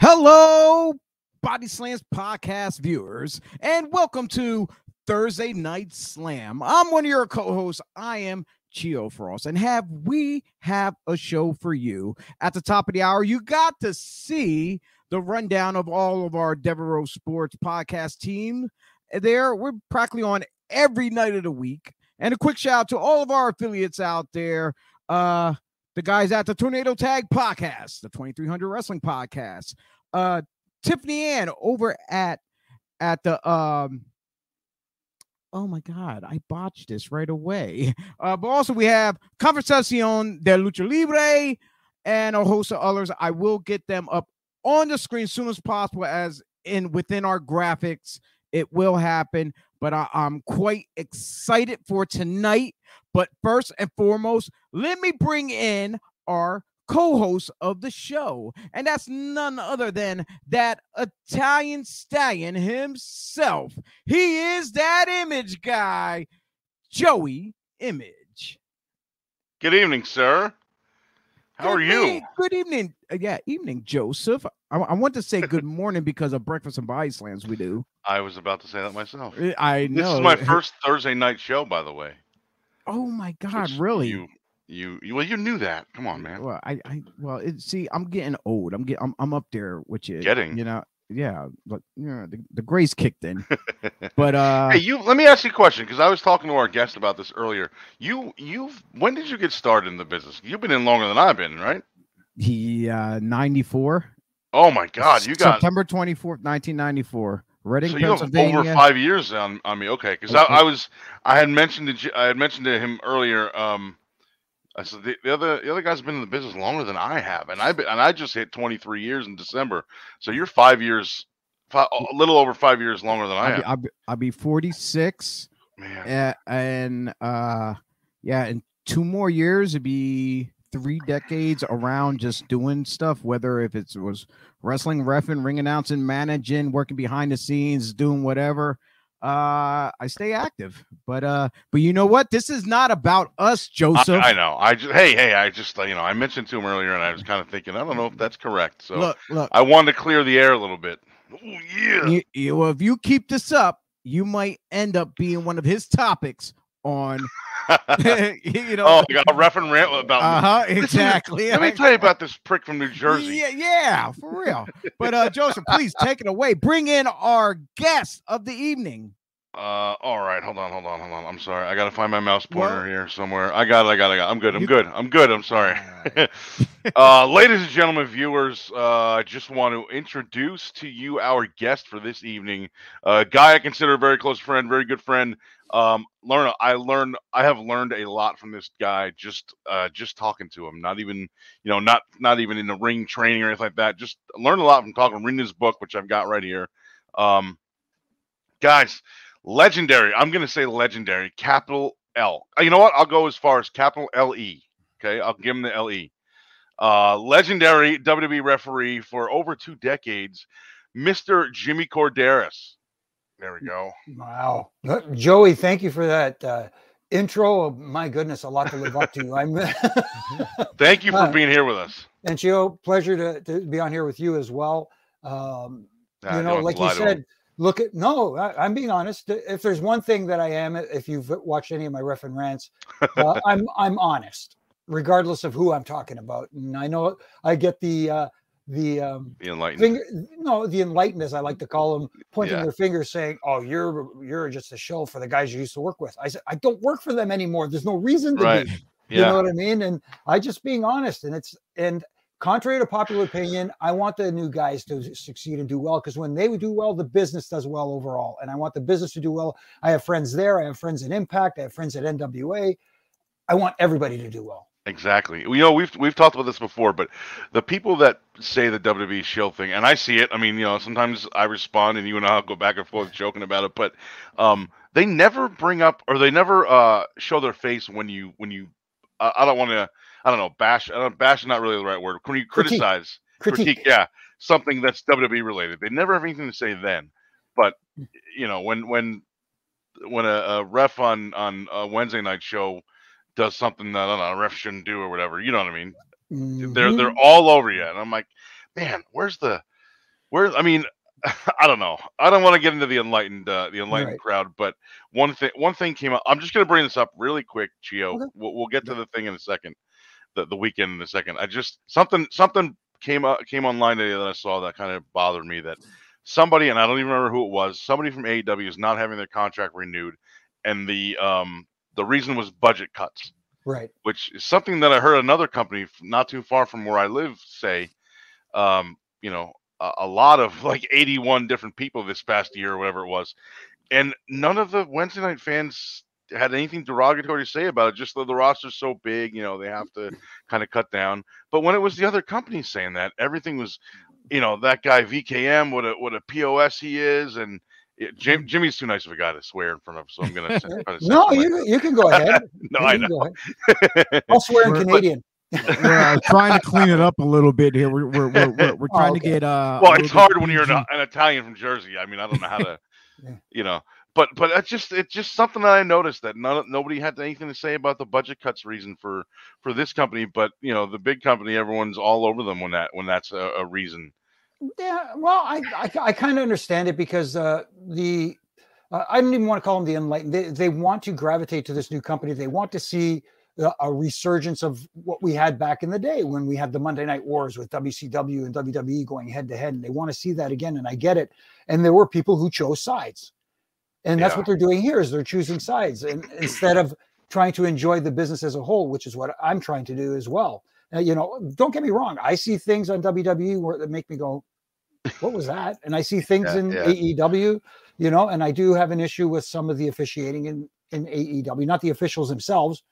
Hello, Body Slams podcast viewers, and welcome to Thursday Night Slam. I'm one of your co-hosts. I am Chio Frost, and have we have a show for you at the top of the hour. You got to see the rundown of all of our Devereaux Sports podcast team. There, we're practically on every night of the week. And a quick shout out to all of our affiliates out there. Uh, the guys at the Tornado Tag Podcast, the 2300 Wrestling Podcast, uh, Tiffany Ann over at at the um oh my god, I botched this right away. Uh, but also we have Conversacion de Lucha Libre and a host of others. I will get them up on the screen as soon as possible, as in within our graphics. It will happen, but I, I'm quite excited for tonight. But first and foremost, let me bring in our co-host of the show, and that's none other than that Italian stallion himself. He is that image guy, Joey Image. Good evening, sir. How Good are you? evening- Good evening. Uh, yeah, evening, Joseph. I, I want to say good morning because of breakfast and body slams we do. I was about to say that myself. Uh, I This is my first Thursday night show, by the way. Oh my God! which Really? You, you, you, well, you knew that. Come on, man. Well, I, I, well, it, see, I'm getting old. I'm getting, I'm, I'm up there with you. Getting. you know, yeah, but yeah, the, the grace kicked in. But uh, hey, you. Let me ask you a question because I was talking to our guest about this earlier. You, you've When did you get started in the business? You've been in longer than I've been, right? he, uh, 94. Oh my God, you got. September 24th, 1994. Reading, So you have over five years on, on me. Okay, because I, I was I had mentioned to I had mentioned to him earlier. Um, I said the, the other the other guy's been in the business longer than I have, and I and I just hit 23 years in December. So you're five years, fi- a little over five years longer than I I'll have. be, I'll, be, I'll be 46. Man, Uh, and uh, yeah, in two more years, it'd be three decades around just doing stuff, whether if it was wrestling, refing, ring announcing, managing, working behind the scenes, doing whatever. Uh, I stay active, but uh, but you know what? This is not about us, I, Joseph. I know. I just hey hey I just you know I mentioned to him earlier, and I was kind of thinking I don't know if that's correct. So look, look. I wanted to clear the air a little bit. Oh yeah. You, you, well, if you keep this up, you might end up being one of his topics on, you know. oh, you got a ref and rant about me. uh huh. Exactly. Let me tell you about this prick from New Jersey. Yeah, yeah, for real. But uh Joseph, please take it away. Bring in our guest of the evening. Uh, all right, hold on, hold on, hold on. I'm sorry, I gotta find my mouse pointer Well- here somewhere. I got it, I got it, I got it. I'm good, I'm You- good, I'm good. I'm sorry. Alright. uh, ladies and gentlemen, viewers, uh, I just want to introduce to you our guest for this evening. A guy I consider a very close friend, very good friend. Um, learn, I learned, I have learned a lot from this guy just, uh, just talking to him. Not even, you know, not, not even in the ring training or anything like that. Just learned a lot from talking, reading his book, which I've got right here. Um, guys, legendary. I'm gonna say legendary. Capital L. Uh, You know what? I'll go as far as capital L E. Okay, I'll give him the L E. Uh, legendary WWE referee for over two decades, Mr. Jimmy Korderas. There we go. Wow. Uh, Joey, thank you for that uh, intro. My goodness, a lot to live up to. I'm Thank you for Uh, being here with us. and Gio, pleasure to, to be on here with you as well. Um, Ah, you know, like you said, look at no, I, I'm being honest. If there's one thing that I am, if you've watched any of my ref and rants, uh, I'm I'm honest, regardless of who I'm talking about. And I know I get the uh, the um, the enlightened. finger no the enlightened as i like to call them pointing Yeah. their fingers saying oh you're you're just a show for the guys you used to work with. I said i don't work for them anymore. There's no reason to Right. be. You know what i mean? And i just being honest and it's and contrary to popular opinion i want the new guys to succeed and do well because when they do well the business does well overall and i want the business to do well. I have friends there i have friends at impact i have friends at nwa i want everybody to do well Exactly. You know, we've we've talked about this before, but the people that say the WWE shill thing, and I see it. I mean, you know, sometimes I respond, and you and I'll go back and forth joking about it, but um, they never bring up or they never uh show their face when you when you. Uh, I don't want to. I don't know. Bash. I don't, bash is not really the right word. When you Critique. criticize, critique, yeah, something that's WWE related, they never have anything to say then. But you know, when when when a, a ref on on a Wednesday night show does something that I don't know, a ref shouldn't do or whatever. You know what I mean? They're they're Mhm. all over you, and I'm like, man, where's the Where I mean, I don't know. I don't want to get into the enlightened uh, the enlightened Right. crowd, but one thing one thing came up. I'm just going to bring this up really quick, Gio. Okay. We'll, we'll get to the thing in a second, the the weekend in a second. I just something something came up came online today that I saw that kind of bothered me. That somebody and I don't even remember who it was. Somebody from AEW is not having their contract renewed, and the um the reason was budget cuts Right. which is something that I heard another company not too far from where I live say. Um, you know, a, a lot of like 81 different people this past year or whatever it was, and none of the Wednesday night fans had anything derogatory to say about it. Just that the roster's so big, you know, they have to kind of cut down. But when it was the other companies saying that, everything was, you know, that guy VKM, what a what a pos he is, and. It- Jim, Jimmy's too nice of a guy to swear in front of, so I'm gonna. try to No, censor you you can go ahead. No, You I can know. go ahead. I'll swear in Canadian. We're uh, trying to clean it up a little bit here. We're we're we're, we're, we're Oh, trying okay. to get uh. well, it's hard when you're an, an Italian from Jersey. I mean, I don't know how to, Yeah. you know, but but it's just it's just something that I noticed that none, nobody had anything to say about the budget cuts reason for for this company, but you know, the big company, everyone's all over them when that when that's a, a reason. Yeah, well, I I, I kind of understand it because uh, the uh, I don't even want to call them the enlightened. They, they want to gravitate to this new company. They want to see a, a resurgence of what we had back in the day when we had the Monday Night Wars with WCW and WWE going head to head, and they want to see that again. And I get it. And there were people who chose sides, and that's Yeah. what they're doing here is they're choosing sides, and instead of trying to enjoy the business as a whole, which is what I'm trying to do as well. Uh, you know, don't get me wrong. I see things on WWE where that make me go, "What was that?" And I see things Yeah, in yeah. AEW, you know, and I do have an issue with some of the officiating in in AEW, not the officials themselves,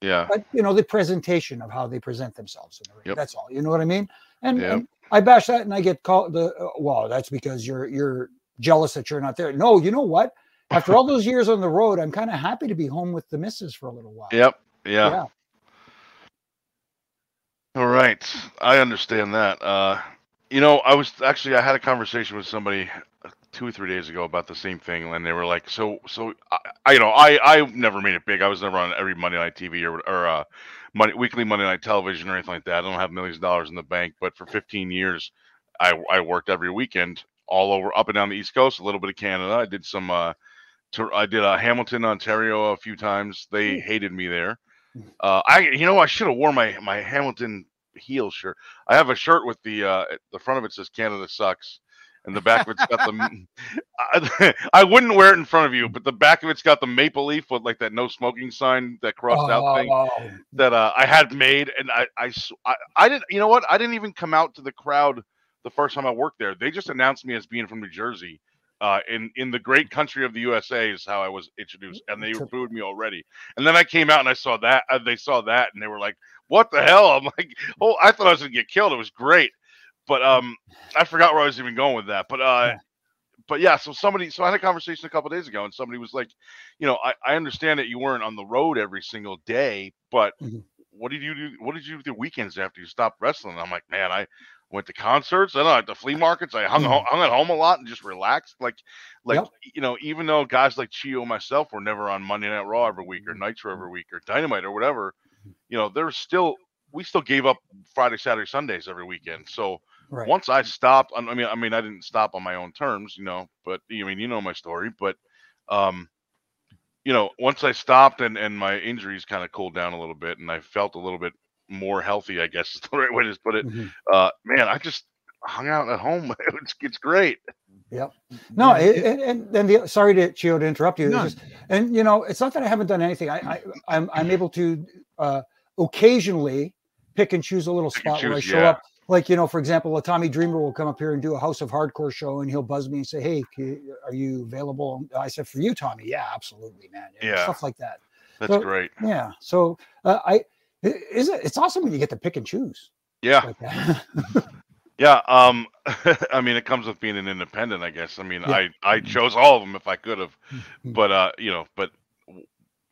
Yeah, but you know, the presentation of how they present themselves. in the ring. Yep. That's all. You know what I mean? And, Yep. and I bash that, and I get called the uh, well. That's because you're you're jealous that you're not there. No, you know what? After all those years on the road, I'm kind of happy to be home with the missus for a little while. yep, yeah. Yeah. All right, I understand that. Uh, you know, I was actually I had a conversation with somebody uh, two or three days ago about the same thing, and they were like, "So, so I, I you know, I I never made it big. I was never on every Monday night TV or or uh, Monday, weekly Monday night television or anything like that. I don't have millions of dollars in the bank, but for 15 years, I I worked every weekend all over up and down the East Coast, a little bit of Canada. I did some. Uh, to, I did uh, Hamilton, Ontario, a few times. They hated me there. Uh, I, you know, I should have worn my my Hamilton heel shirt. I have a shirt with the uh, the front of it says Canada sucks, and the back of it's got the. I, I wouldn't wear it in front of you, but the back of it's got the maple leaf with like that no smoking sign, that crossed out thing Oh, that uh, I had made, and I I I didn't. You know what? I didn't even come out to the crowd the first time I worked there. They just announced me as being from New Jersey. Uh, in in the great country of the USA is how I was introduced, and they booed me already. And then I came out and I saw that. Uh, they saw that, and they were like, "What the hell?" I'm like, "Oh, I thought I was gonna get killed. It was great." But um, I forgot where I was even going with that. But uh, Yeah. but yeah. So somebody, so I had a conversation a couple days ago, and somebody was like, you know, I, I understand that you weren't on the road every single day, but Mhm. what did you do? What did you do your weekends after you stopped wrestling? I'm like, man, I went to concerts. I don't know, at the flea markets. I hung Mhm. hung at home a lot and just relaxed. Like, like Yep. you know, even though guys like Chio and myself were never on Monday Night Raw every week or Nitro every week or Dynamite or whatever, you know, there was still we still gave up Friday, Saturday, Sundays every weekend. So right. once I stopped, I mean, I mean, I didn't stop on my own terms, you know, but I mean, you know my story, but, um, you know, once I stopped and and my injuries kind of cooled down a little bit, and I felt a little bit more healthy, I guess is the right way to put it. Mhm. Uh, man, I just hung out at home. It's it's great. Yep. No, it, and, and then the sorry to Chio to interrupt you. it's just- and you know, it's not that I haven't done anything. I, I I'm I'm able to uh, occasionally pick and choose a little Pick and spot where I show yeah. up. Like you know, for example, a Tommy Dreamer will come up here and do a House of Hardcore show, and he'll buzz me and say, "Hey, c- are you available?" I said, "For you, Tommy, yeah, absolutely, man, Yeah. stuff like that." That's So- great. Yeah. So uh, I i- is it? It's awesome when you get to pick and choose Yeah, like yeah. Um, I mean, it comes with being an independent, I guess. I mean, Yeah. I I chose all of them if I could have, but uh, you know, but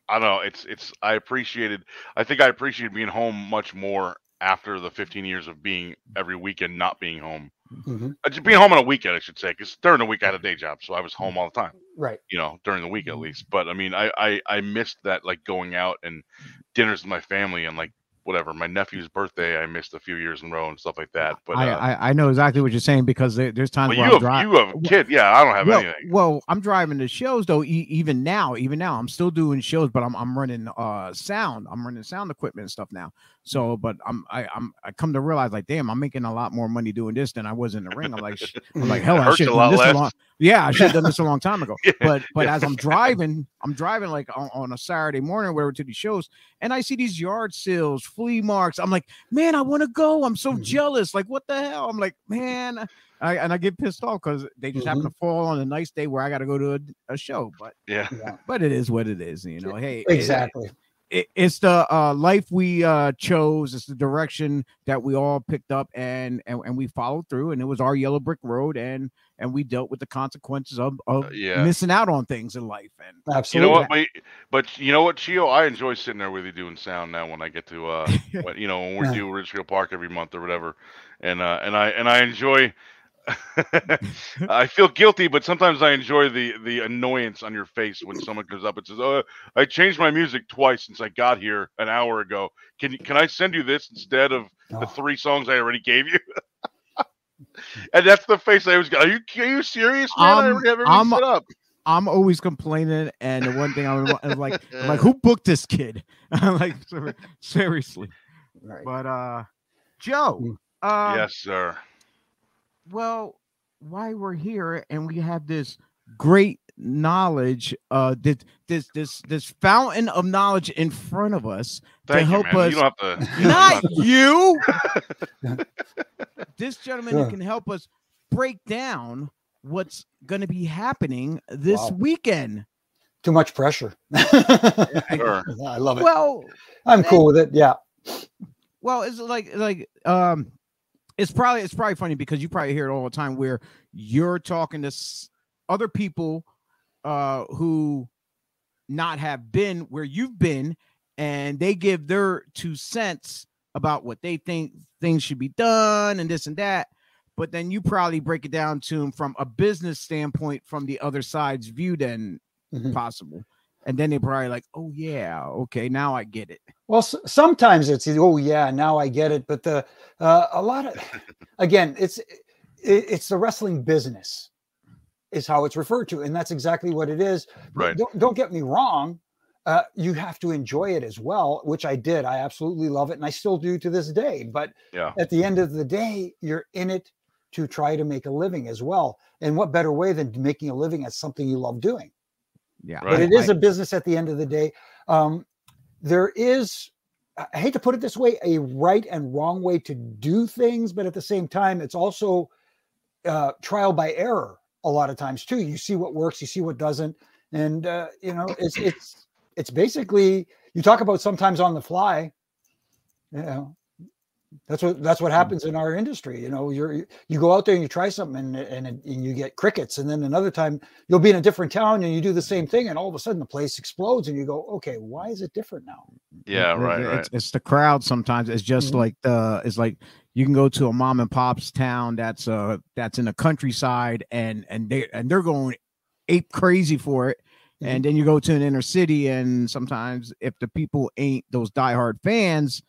I don't know. It's it's I appreciated. I think I appreciated being home much more after the 15 years of being every weekend not being home. Mhm. Uh, just being home on a weekend, I should say, because during the week I had a day job, so I was home all the time. Right. You know, during the week at Mhm. least. But I mean, I I I missed that like going out and dinners with my family and like whatever my nephew's birthday I missed a few years in a row and stuff like that. But I, uh, I I know exactly what you're saying because there, there's times where you have you have a kid, yeah. I don't have well, anything. well, I'm driving the shows though. E- even now, even now, I'm still doing shows, but I'm I'm running uh sound. I'm running sound equipment and stuff now. So, but I'm I, I'm I come to realize like, damn, I'm making a lot more money doing this than I was in the ring. I'm like, I'm like, hell, I should have done this a long. Yeah, I should have done this a long time ago. Yeah, But but yeah. as I'm driving, I'm driving like on, on a Saturday morning, or whatever, to these shows, and I see these yard sales, flea marks. I'm like, man, I want to go. I'm so Mhm. jealous. Like, what the hell? I'm like, man. I, and I get pissed off because they just happen to fall on a nice day where I got to go to a, a show. But Yeah. Yeah, but it is what it is, you know. Hey, exactly. it, it's the uh, life we uh, chose. It's the direction that we all picked up, and, and and we followed through. And it was our yellow brick road, and and we dealt with the consequences of of Uh, yeah. missing out on things in life. And You Absolutely. know what? But, but you know what, Chio? I enjoy sitting there with you doing sound now when I get to uh when, you know when we Yeah. do Ridgefield Park every month or whatever. And uh and I and I enjoy I feel guilty, but sometimes I enjoy the the annoyance on your face when someone comes up and says, "Oh, I changed my music twice since I got here an hour ago. Can you can I send you this instead of the Oh. three songs I already gave you?" and that's the face I always got. Are you are you serious, man? I Um, already have everything I'm- set up. I'm always complaining, and the one thing I'm I'm like, I'm like, who booked this kid? I'm like, seriously. Right. But uh, Joe, Mm. uh, yes, sir. Well, why we're here and we have this great knowledge, uh, this this this this fountain of knowledge in front of us Thank you, help man. us- You don't have to. you don't not have to- you. this gentleman who Yeah. can help us break down what's going to be happening this Wow. weekend. Too much pressure. Sure. I love it. Well, I'm cool with it. Yeah. well, it's like like um, it's probably it's probably funny because you probably hear it all the time where you're talking to s- other people uh who not have been where you've been and they give their two cents about what they think things should be done and this and that but then you probably break it down to them from a business standpoint from the other side's view then Mhm. possible and then they probably like oh yeah okay now i get it Well, sometimes it's oh yeah, now I get it. But the uh, a lot of again, it's it, it's the wrestling business is how it's referred to, and that's exactly what it is. Right. Don't, don't get me wrong. Uh, you have to enjoy it as well, which I did. I absolutely love it, and I still do to this day. But Yeah. at the end of the day, you're in it to try to make a living as well. And what better way than making a living at something you love doing? Yeah Right. but it is a business at the end of the day. Um, there is, I hate to put it this way, a right and wrong way to do things, but at the same time, it's also uh, trial by error a lot of times too. You see what works, you see what doesn't, and uh, you know, it's it's it's basically you talk about sometimes on the fly. You know, that's what that's what happens in our industry. You know, you're you go out there and you try something and and, and you get crickets, and then another time you'll be in a different town and you do the same thing, and all of a sudden the place explodes, and you go, okay, why is it different now? Yeah, It- right, it's, right. It's the crowd sometimes. It's just Mhm. like the it's like you can go to a mom and pop's town that's uh that's in the countryside and and they and they're going ape crazy for it. Mhm. And then you go to an inner city, and sometimes if the people ain't those diehard fans,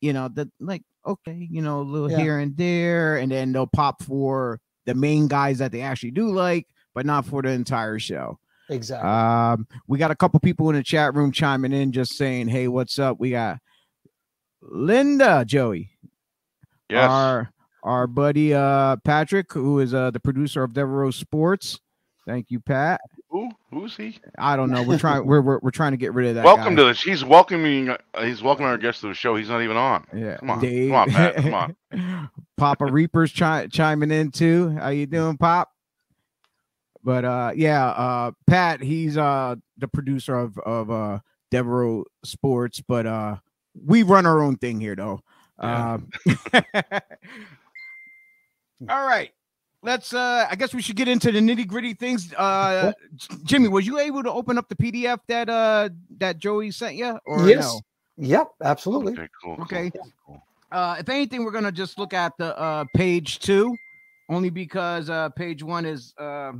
you know, the like okay, you know, a little Yeah. here and there, and then they'll pop for the main guys that they actually do like, but not for the entire show. Exactly. Um, we got a couple people in the chat room chiming in, just saying, "Hey, what's up?" We got Linda, Joey, Yes. our our buddy uh Patrick, who is uh the producer of Devereaux Sports. Thank you, Pat. Who? Who's he? I don't know. We're trying. We're, we're we're trying to get rid of that. Welcome guy. to this. He's welcoming. uh, He's welcoming our guest to the show. He's not even on. yeah. Come on, Dave. come on, Pat, come on. Papa Reaper's chi- chiming in too. How you doing, Pop? But uh, yeah, uh, Pat, he's uh the producer of of uh Devereaux Sports, but uh, we run our own thing here though. Yeah. Um, all right. Let's uh I guess we should get into the nitty-gritty things. Uh Jimmy, was you able to open up the PDF that uh that Joey sent you? Or yes. no? Yep. Absolutely. Okay, cool. cool, Okay. cool, cool. Uh, if anything, we're gonna just look at the uh, page two, only because uh, page one is uh,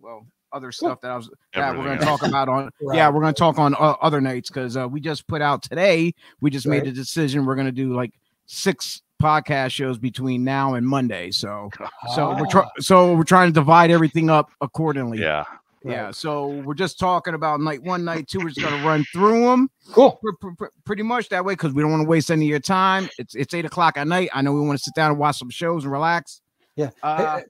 well, other stuff that I was that we're going to else. talk about on. Right. Yeah, we're going to talk on uh, other nights because uh, we just put out today. We just made Right. a decision. We're going to do like six podcast shows between now and Monday. So so we're Ah, trying so we're trying to divide everything up accordingly. Yeah. Yeah. right. So we're just talking about night one, night two. We're just going to run through them cool. pretty much that way because we don't want to waste any of your time. It's it's eight o'clock at night. I know we want to sit down and watch some shows and relax. Yeah. Uh, hey,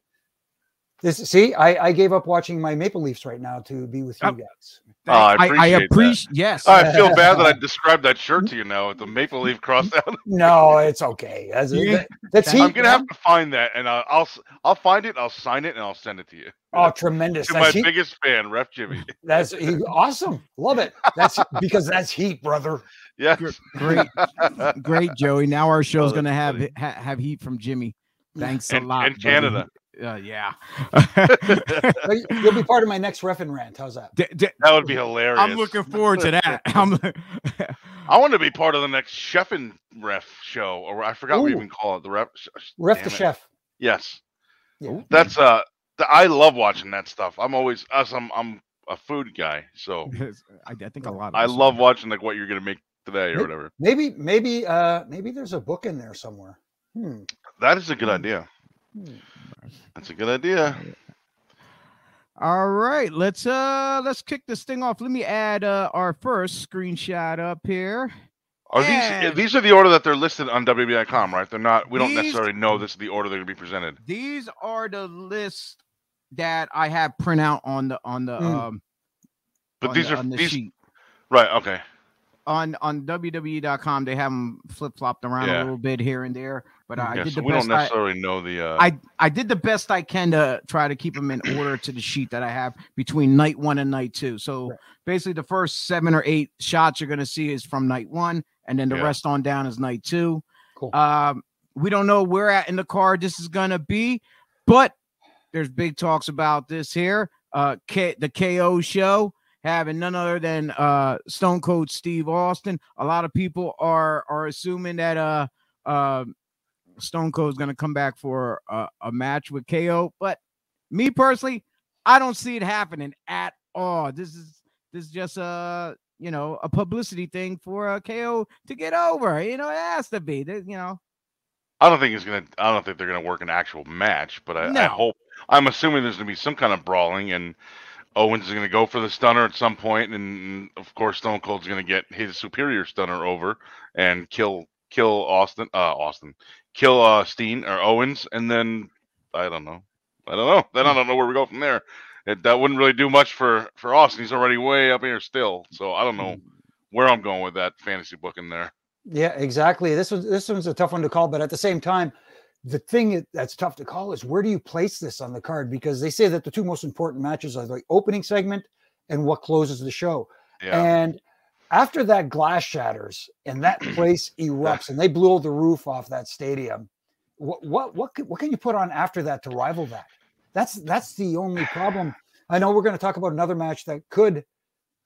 this see, I, I gave up watching my Maple Leafs right now to be with you Oh. guys. Oh, I I, I appreciate that. appreciate yes. I feel bad that I described that shirt to you now with the maple leaf crossed out. No, it's okay. That's, Yeah. that- that's I'm I'm heat, gonna man. have to find that, and I'll I'll, s- I'll find it. I'll sign it, and I'll send it to you. Oh, tremendous! to my heat. biggest fan, Ref Jimmy. That's he- awesome. Love it. That's because that's heat, brother. Yes. Great, great, Joey. Now our show's Oh, gonna have funny. ha- have heat from Jimmy. Thanks a And- lot. and. Canada. Uh, yeah. You'll be part of my next ref and rant. How's that? D- d- That would be hilarious. I'm looking forward to that. I'm, I want to be part of the next chef and ref show, or I forgot what we even call it. The ref. Ref damn the it. chef. Yes, Yeah. that's uh. th- I love watching that stuff. I'm always us. I'm I'm a food guy, so I, I think a lot. Of I love are. watching like what you're gonna make today or Yep. whatever. Maybe, maybe, uh, maybe there's a book in there somewhere. Hmm. That is a good idea. That's a good idea. All right, let's uh let's kick this thing off. Let me add uh our first screenshot up here. Are Yeah. these these are the order that they're listed on WWE.com, right? They're not. We don't These- necessarily know this is the order they're gonna be presented. These are the list that I have print out on the on the Mm. um But on these the- are on the these sheet. right. Okay. on on WWE.com they have them flip flopped around Yeah. a little bit here and there. But I yeah, did so the we don't best. I, necessarily know the. Uh, I I did the best I can to try to keep them in order to the sheet that I have between night one and night two. So Right. basically, the first seven or eight shots you're going to see is from night one, and then the Yeah. rest on down is night two. Cool. Um, we don't know where at in the card this is going to be, but there's big talks about this here. Uh, K- the KO show having none other than uh Stone Cold Steve Austin. A lot of people are are assuming that uh uh Stone Cold is going to come back for a, a match with KO, but me personally, I don't see it happening at all. This is this is just a you know a publicity thing for uh, a KO to get over. You know, it has to be. They- You know, I don't think it's gonna. I don't think they're gonna work an actual match, but I, I hope. I'm assuming there's gonna be some kind of brawling, and Owens is gonna go for the stunner at some point, and of course Stone Cold's gonna get his superior stunner over and kill kill Austin. Uh, Austin, kill uh Steen or Owens, and then I don't know. I don't know. Then I don't know where we go from there. It, that wouldn't really do much for for Austin. He's already way up here still, so I don't know where I'm going with that fantasy book in there. Yeah, exactly. This was this one's a tough one to call, but at the same time, the thing that's tough to call is where do you place this on the card? Because they say that the two most important matches are the opening segment and what closes the show. Yeah. And after that glass shatters and that place erupts and they blew the roof off that stadium, what what what can, what can you put on after that to rival that? That's that's the only problem. I know we're going to talk about another match that could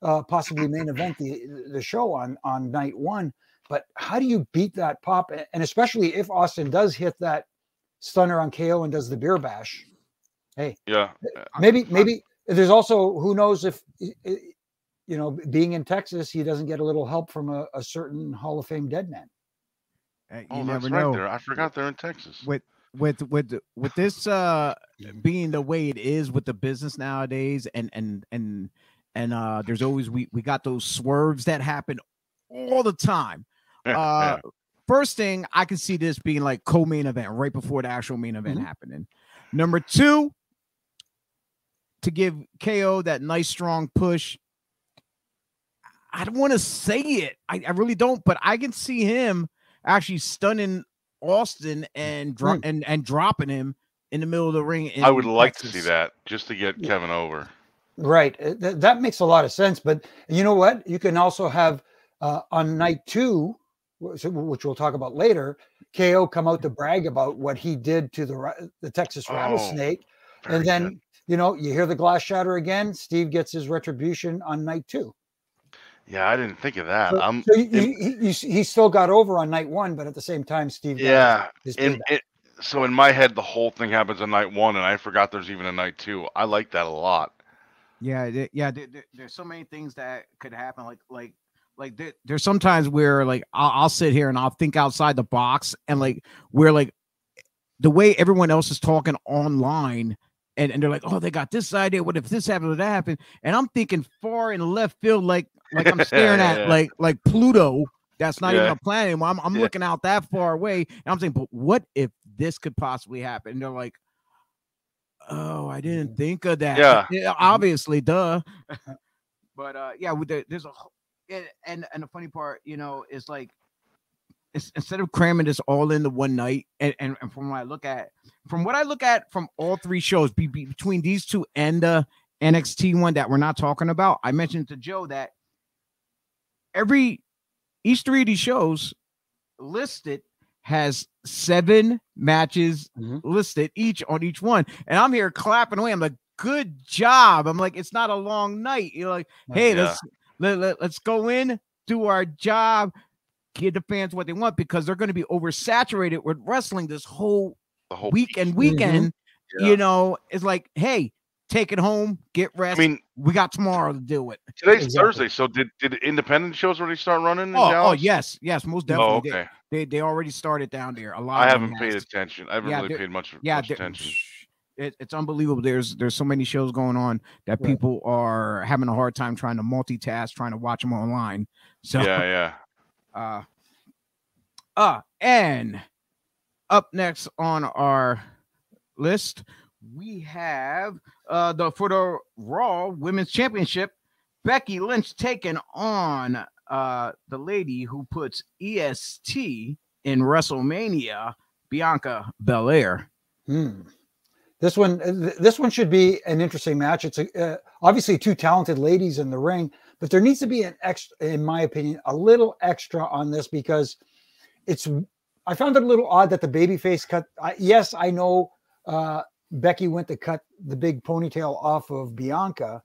uh, possibly main event the the show on on night one, but how do you beat that pop? And especially if Austin does hit that stunner on KO and does the beer bash, Hey, yeah. maybe maybe there's also who knows if you know being in Texas he doesn't get a little help from a, a certain Hall of Fame dead man. Uh, you Oh, never that's know. right there. I forgot they're in Texas. with with with with this uh being the way it is with the business nowadays and and and and uh there's always we we got those swerves that happen all the time Yeah, uh yeah. first thing i can see this being like co-main event right before the actual main event Mhm. happening number two to give ko that nice strong push i don't want to say it I, I really don't but i can see him actually stunning austin and dro- Mm. and and dropping him in the middle of the ring in I would like to see that just to get Yeah. Kevin over. Right. Uh, th- that makes a lot of sense. But you know what? You can also have uh, on night two, which we'll talk about later, KO come out to brag about what he did to the the Texas Oh, rattlesnake, Very and then good. you know you hear the glass shatter again. Steve gets his retribution on night two. Yeah, I didn't think of that. So, I'm so you, in- you, you, you, he still got over on night one, but at the same time, Steve. yeah. his In, it, so in my head, the whole thing happens on night one, and I forgot there's even a night two. I like that a lot. Yeah, th- yeah. there- there- there's so many things that could happen. Like, like, like there, there's sometimes where like I'll, I'll sit here and I'll think outside the box, and like where like the way everyone else is talking online, and, and they're like, oh, they got this idea. What if this happened? What that happened? And I'm thinking far in left field, like like I'm staring at Yeah. like like Pluto. That's not even a planet anymore. I'm, I'm Yeah. looking out that far away, and I'm saying, but what if this could possibly happen? And they're like, oh, I didn't think of that. Yeah. obviously, duh. but uh, yeah, with the, there's a and, and the funny part, you know, is like instead of cramming this all into one night, and, and, and from what I look at, from what I look at from all three shows, be, be- between these two and the NXT one that we're not talking about, I mentioned to Joe that every each three of these shows listed has seven matches Mhm. listed each on each one, and I'm here clapping away. I'm like, good job. I'm like, it's not a long night. You're like, hey, Yeah. let's let, let, let's go in, do our job, give the fans what they want because they're going to be oversaturated with wrestling this whole The whole week and weekend. Mm-hmm. Yeah. You know, it's like, hey, take it home, get rest. I mean, we got tomorrow to do it. today's Exactly. Thursday, so did did independent shows already start running? In Oh, oh, yes, yes, most Oh, definitely. okay. They, they they already started down there. A lot. I of haven't paid has. attention. I haven't Yeah, really paid much, Yeah, much attention. It, it's unbelievable. There's there's so many shows going on that Right. people are having a hard time trying to multitask, trying to watch them online. So Yeah, yeah. Uh, uh, and up next on our list, we have uh the for the Raw Women's Championship, Becky Lynch taking on uh the lady who puts EST in WrestleMania, Bianca Belair. Hmm. This one, uh, this one should be an interesting match. It's a, uh, obviously two talented ladies in the ring, but there needs to be an extra, in my opinion, a little extra on this because it's. I found it a little odd that the babyface cut. I, yes, I know uh, Becky went to cut the big ponytail off of Bianca,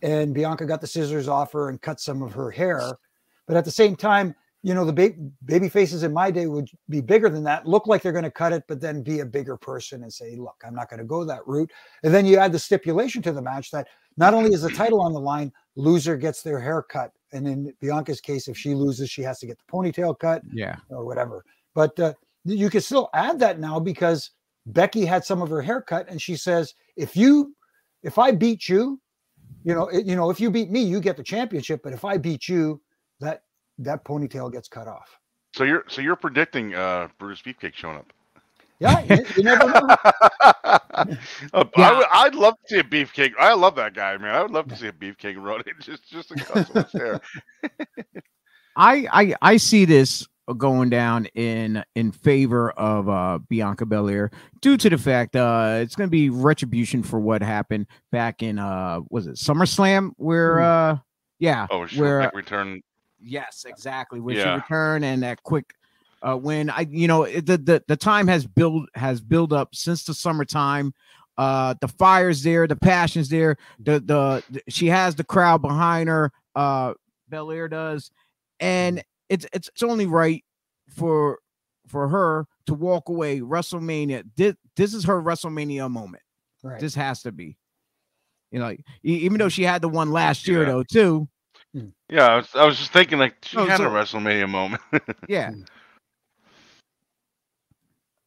and Bianca got the scissors off her and cut some of her hair, but at the same time, you know, the ba- baby faces in my day would be bigger than that, look like they're going to cut it, but then be a bigger person and say, look, I'm not going to go that route. And then you add the stipulation to the match that not only is the title on the line, loser gets their hair cut. And in Bianca's case, if she loses, she has to get the ponytail cut Yeah, or whatever. But uh, you can still add that now because Becky had some of her hair cut, and she says, if you, if I beat you, you know, it, you know, if you beat me, you get the championship. But if I beat you, that that ponytail gets cut off. So you're so you're predicting uh Brutus Beefcake showing up. Yeah, you, you never know. I Yeah. would, I'd love to see a beefcake. I love that guy, man. I would love to see a beefcake run it just just some of his. I I I see this going down in in favor of uh Bianca Belair due to the fact uh it's going to be retribution for what happened back in uh was it SummerSlam where uh yeah Oh, sure. where Like return. yes exactly where she returned and that quick uh when I you know the the the time has built has built up since the summertime uh the fire's there the passion's there the the, the she has the crowd behind her uh Belair does and it's it's it's only right for for her to walk away WrestleMania. This this is her WrestleMania moment. Right. This has to be. You know, like, even though she had the one last year Yeah. though too. Yeah, I was, I was just thinking like she Oh, had so- a WrestleMania moment. Yeah.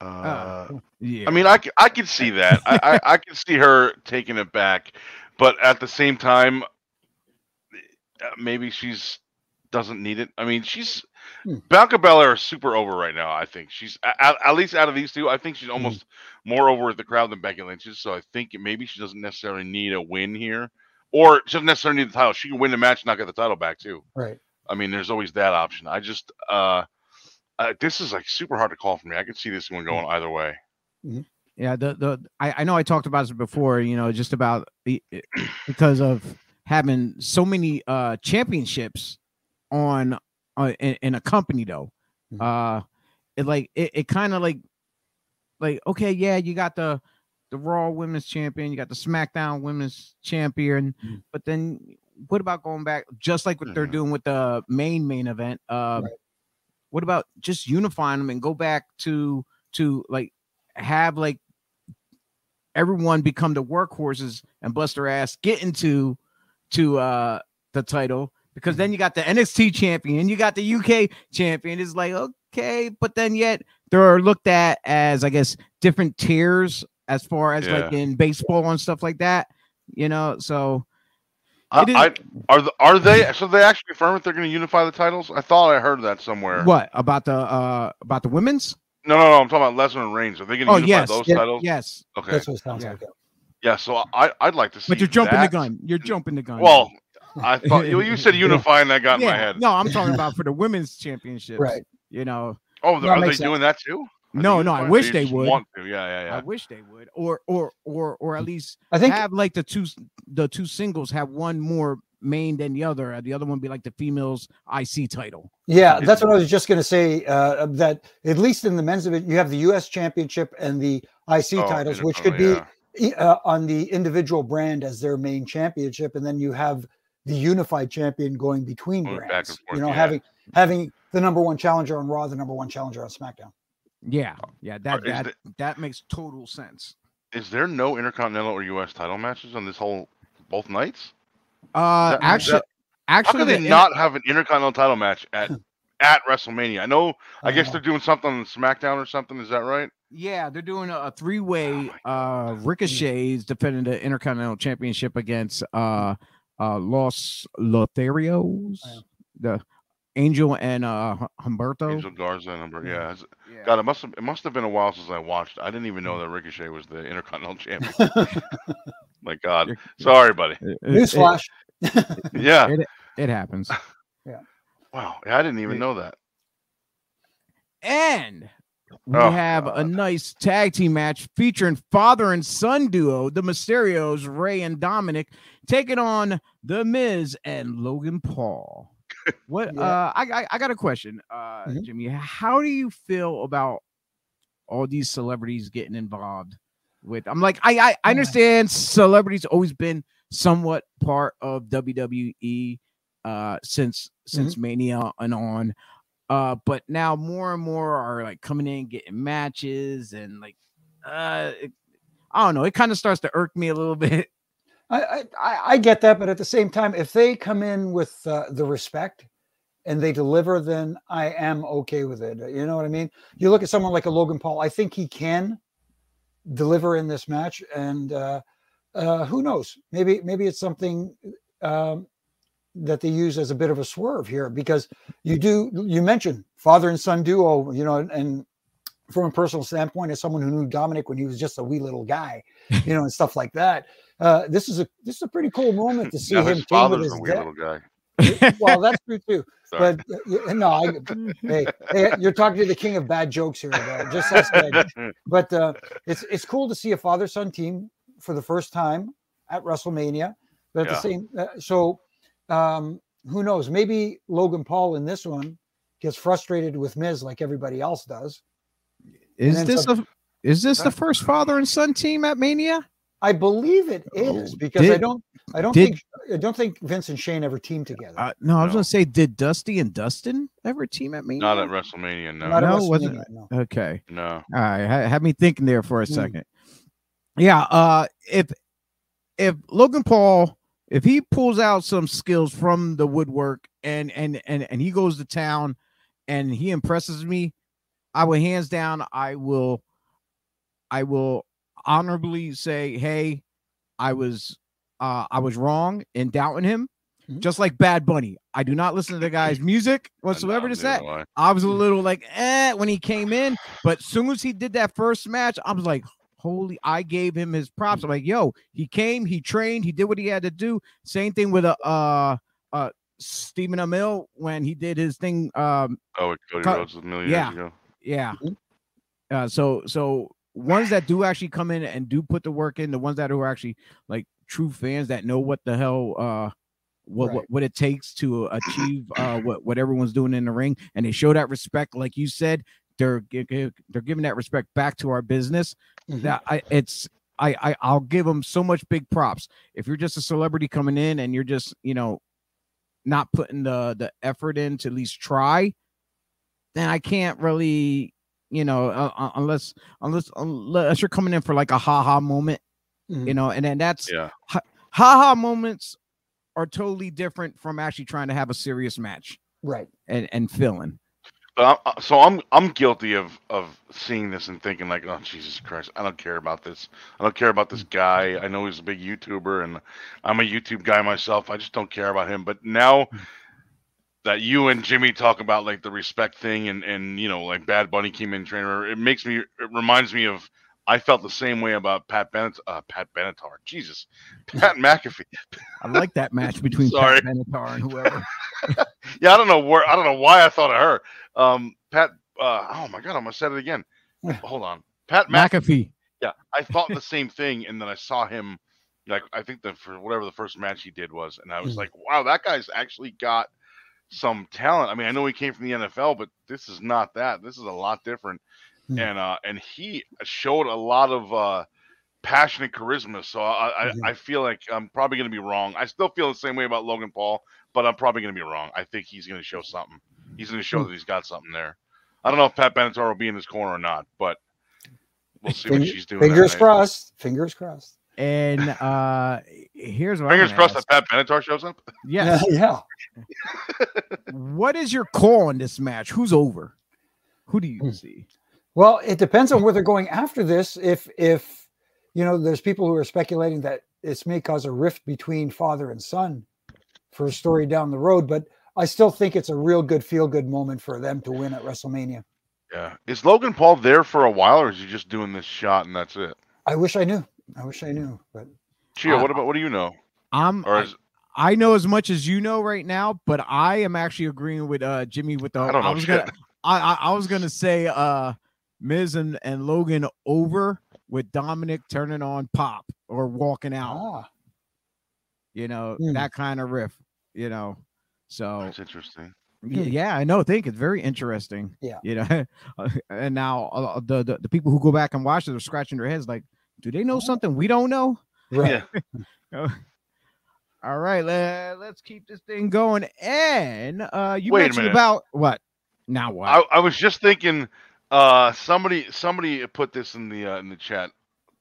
Uh, Yeah. I mean, I, I could see that. I, I, I could see her taking it back, but at the same time, uh, maybe she's doesn't need it. I mean, she's Hmm. Bianca Belair is super over right now. I think she's at, at least out of these two. I think Hmm. she's almost more over with the crowd than Becky Lynch is. So I think maybe she doesn't necessarily need a win here, or she doesn't necessarily need the title. She can win the match and not get the title back too. right. I mean, there's always that option. I just uh, uh this is like super hard to call for me. I can see this one going either way. Yeah, the the I, I know I talked about this before, you know, just about the because of having so many uh championships on uh, in, in a company though. Mhm. Uh it like it, it kind of like like okay, yeah, you got the the Raw Women's Champion, you got the SmackDown Women's Champion, Mhm. but then what about going back just like what they're Mhm. doing with the main main event? Uh Right. What about just unifying them and go back to to like have like everyone become the workhorses and bust their ass, get into to uh the title because then you got the NXT champion, you got the UK champion. It's like okay, but then yet they're looked at as I guess different tiers as far as like in baseball and stuff like that. You know, so I, I, are the, are they? So they actually confirmed they're going to unify the titles. I thought I heard that somewhere. what about the uh about the women's? No, no, no. I'm talking about Lesnar and Reigns. Are they going to Oh, unify yes. those Yeah. titles? Yes, Okay. That's what it sounds Yeah. like. Yeah. So I, I'd like to see. but you're jumping that. the gun. You're jumping the gun. Well, I thought you, you said unify, and that got in my head. No, I'm talking about for the women's championships. Right. You know, Oh, No, are they makes doing that too? Are No, no, I wish You they would. Want to? Yeah, yeah, I wish they would, or or or or at least I think have like the two the two singles have one more main than the other, the other one be like the females IC title. Yeah, that's what I was just going to say. Uh, that at least in the men's division, you have the U.S. Championship and the IC Oh, titles, which Intercontinental, could be e- uh, on the individual brand as their main championship, and then you have the unified champion going between Going back brands. and forth, you know, yeah. having having the number one challenger on Raw, the number one challenger on SmackDown. Yeah, yeah, that is that the- that makes total sense. Is there no Intercontinental or U.S. title matches on this whole both nights? Uh, that- actually, that- How actually, could they the in- not have an Intercontinental title match at at WrestleMania? I know. I guess Uh, they're doing something on SmackDown or something. Is that right? Yeah, they're doing a, a three-way. Oh uh, Ricochet's defending the Intercontinental Championship against uh, uh, Los Lotharios, Yeah. the Angel and uh, Humberto. Angel Garza number. Yeah. Yeah. it's- Yeah. God, it must have it must have been a while since I watched. I didn't even know that Ricochet was the Intercontinental champion. My God. Sorry, buddy. It, it- Newsflash. Yeah. it- it happens. Yeah. Wow. I didn't even Yeah. know that. And we Oh, have a nice tag team match featuring father and son duo, the Mysterios, Rey and Dominic, taking on The Miz and Logan Paul. What Yeah. uh I, I I got a question, uh Mhm. Jimmy. How do you feel about all these celebrities getting involved with I'm like I I, I understand celebrities always been somewhat part of WWE uh since since Mania and on. Uh, but now more and more are like coming in getting matches and like uh it, I don't know, it kind of starts to irk me a little bit. I, I- I get that, but at the same time, if they come in with uh, the respect and they deliver, then I am okay with it. You know what I mean? You look at someone like a Logan Paul. I think he can deliver in this match, and uh, uh, who knows? Maybe maybe it's something um, that they use as a bit of a swerve here because you do you mentioned father and son duo. You know, and from a personal standpoint, as someone who knew Dominic when he was just a wee little guy, you know, and stuff like that uh, this is a this is a pretty cool moment to see Now him his team with father's his a weird dad. little guy. Well, that's true too. Sorry. But uh, no, I, hey, hey, you're talking to the king of bad jokes here. Though. Just as said. But uh, it's it's cool to see a father son team for the first time at WrestleMania. But at Yeah. the same, uh, so um, who knows? Maybe Logan Paul in this one gets frustrated with Miz like everybody else does. Is this some- a is this the first father and son team at Mania? I believe it is Oh, because I don't I don't did- think I don't think Vince and Shane ever teamed together. Uh, no, I was No. gonna say, did Dusty and Dustin ever team at me? Not at WrestleMania. No. Not at no, wasn't- no. Okay. no. All right, had me thinking there for a Mm. second. Yeah, uh if if Logan Paul if he pulls out some skills from the woodwork and and and and he goes to town and he impresses me, I will hands down I will I will honorably say, "Hey, I was uh I was wrong in doubting him." Mhm. Just like Bad Bunny, I do not listen to the guy's music whatsoever. Neither say, I. I was a little like eh when he came in, but soon as he did that first match, I was like, holy, I gave him his props. I'm like, yo, he came, he trained, he did what he had to do. Same thing with a uh uh Stephen Amell when he did his thing. Um, Oh, with Cody Cut- Rhodes a million yeah. years ago. yeah. Mhm. Uh, so so ones that do actually come in and do put the work in, the ones that are actually like true fans that know what the hell uh what Right. what, what it takes to achieve uh what what everyone's doing in the ring and they show that respect like you said they're they're giving that respect back to our business Mhm. that I it's I, I I'll give them so much big props. If you're just a celebrity coming in and you're just you know not putting the the effort in to at least try, then I can't really you know uh, uh, unless unless unless you're coming in for like a ha ha moment, Mhm. you know, and then that's Yeah. ha ha moments are totally different from actually trying to have a serious match Right. and and filling. But I'm, so I'm I'm guilty of of seeing this and thinking like, oh Jesus Christ, I don't care about this. I don't care about this guy. I know he's a big YouTuber, and I'm a YouTube guy myself. I just don't care about him. But now that you and Jimmy talk about like the respect thing, and and you know like Bad Bunny came in trainer, it makes me it reminds me of. I felt the same way about Pat Bennett, uh, Pat Benatar. Jesus, Pat McAfee. I like that match between Sorry. Pat Benatar and whoever. Yeah, I don't know where. I don't know why I thought of her. Um, Pat. Uh, oh my God, I'm gonna say it again. Hold on, Pat McAfee. McAfee. Yeah, I thought the same thing, and then I saw him, like I think the for whatever the first match he did was, and I was Mm. like, wow, that guy's actually got some talent. I mean, I know he came from the NFL, but this is not that. This is a lot different, Mm. and uh, and he showed a lot of uh, passion and charisma. So I I, Mhm. I feel like I'm probably gonna be wrong. I still feel the same way about Logan Paul, but I'm probably gonna be wrong. I think he's gonna show something. He's gonna show Mm. that he's got something there. I don't know if Pat Benatar will be in his corner or not, but we'll see what she's doing. Fingers crossed. Fingers crossed. And uh here's what Fingers I'm crossed gonna that Pat Benatar shows up. ask. Yes. yeah. what is your call on this match? Who's over? Who do you Hmm. see? Well, it depends on where they're going after this. If if you know, there's people who are speculating that this may cause a rift between father and son for a story down the road, but I still think it's a real good feel good moment for them to win at WrestleMania. Yeah. Is Logan Paul there for a while, or is he just doing this shot and that's it? I wish I knew. I wish I knew, but Chia, Uh, what about what do you know? I'm Or I, is I know as much as you know right now, but I am actually agreeing with uh Jimmy with the I don't know was shit. gonna I, I I was gonna say uh Miz and, and Logan over with Dominic turning on pop or walking out, ah, you know, Hmm. that kind of riff, you know. So that's interesting. Y- Yeah, I know. I think it's very interesting. Yeah. You know, and now uh, the, the the people who go back and watch it are scratching their heads like, do they know something we don't know? right. Yeah. All right, let, let's keep this thing going. And uh you Wait mentioned minute. about what? Now what? I, I was just thinking uh somebody somebody put this in the uh, in the chat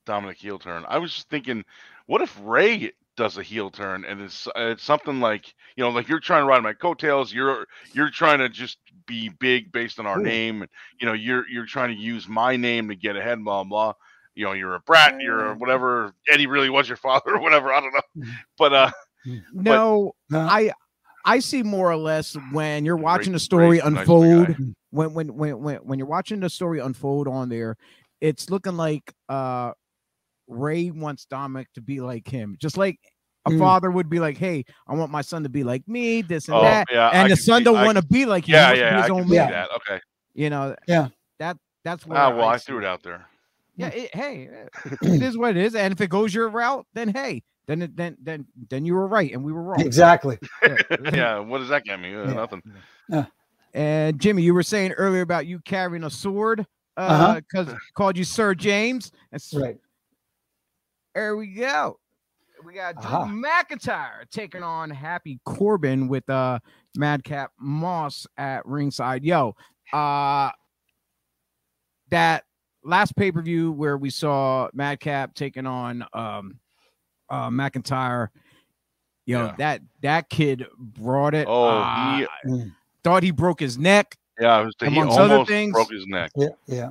Dominic heel turn. I was just thinking what if Rey does a heel turn and it's it's something like you know like you're trying to ride my coattails you're you're trying to just be big based on our Ooh. name and you know you're you're trying to use my name to get ahead blah blah you know you're a brat you're a whatever Eddie really was your father or whatever I don't know but uh no, No. I I see more or less when you're watching Rey- the story Rey's a nice unfold. when when when when when you're watching the story unfold on there, it's looking like uh Rey wants Dominic to be like him, just like a Mm. father would be like, "Hey, I want my son to be like me, this and oh that," yeah and I the son see- don't want to be like you. yeah he wants yeah I his can own see man. that okay You know, Yeah. that that's where ah well I see threw it out there Yeah, it, hey, uh, it is what it is, and if it goes your route, then hey, then it, then then then you were right and we were wrong. Exactly. Yeah. yeah what does that get me Uh, Yeah. nothing And Jimmy, you were saying earlier about you carrying a sword Uh-huh. because called you Sir James. And s- Right. there we go. We got Drew Aha. McIntyre taking on Happy Corbin with uh Madcap Moss at ringside. Yo, uh that last pay-per-view where we saw Madcap taking on um uh McIntyre. Yo, Yeah. that that kid brought it. Oh, Uh, he, thought he broke his neck. yeah, was, he amongst other almost things- broke his neck. Yeah. Yeah.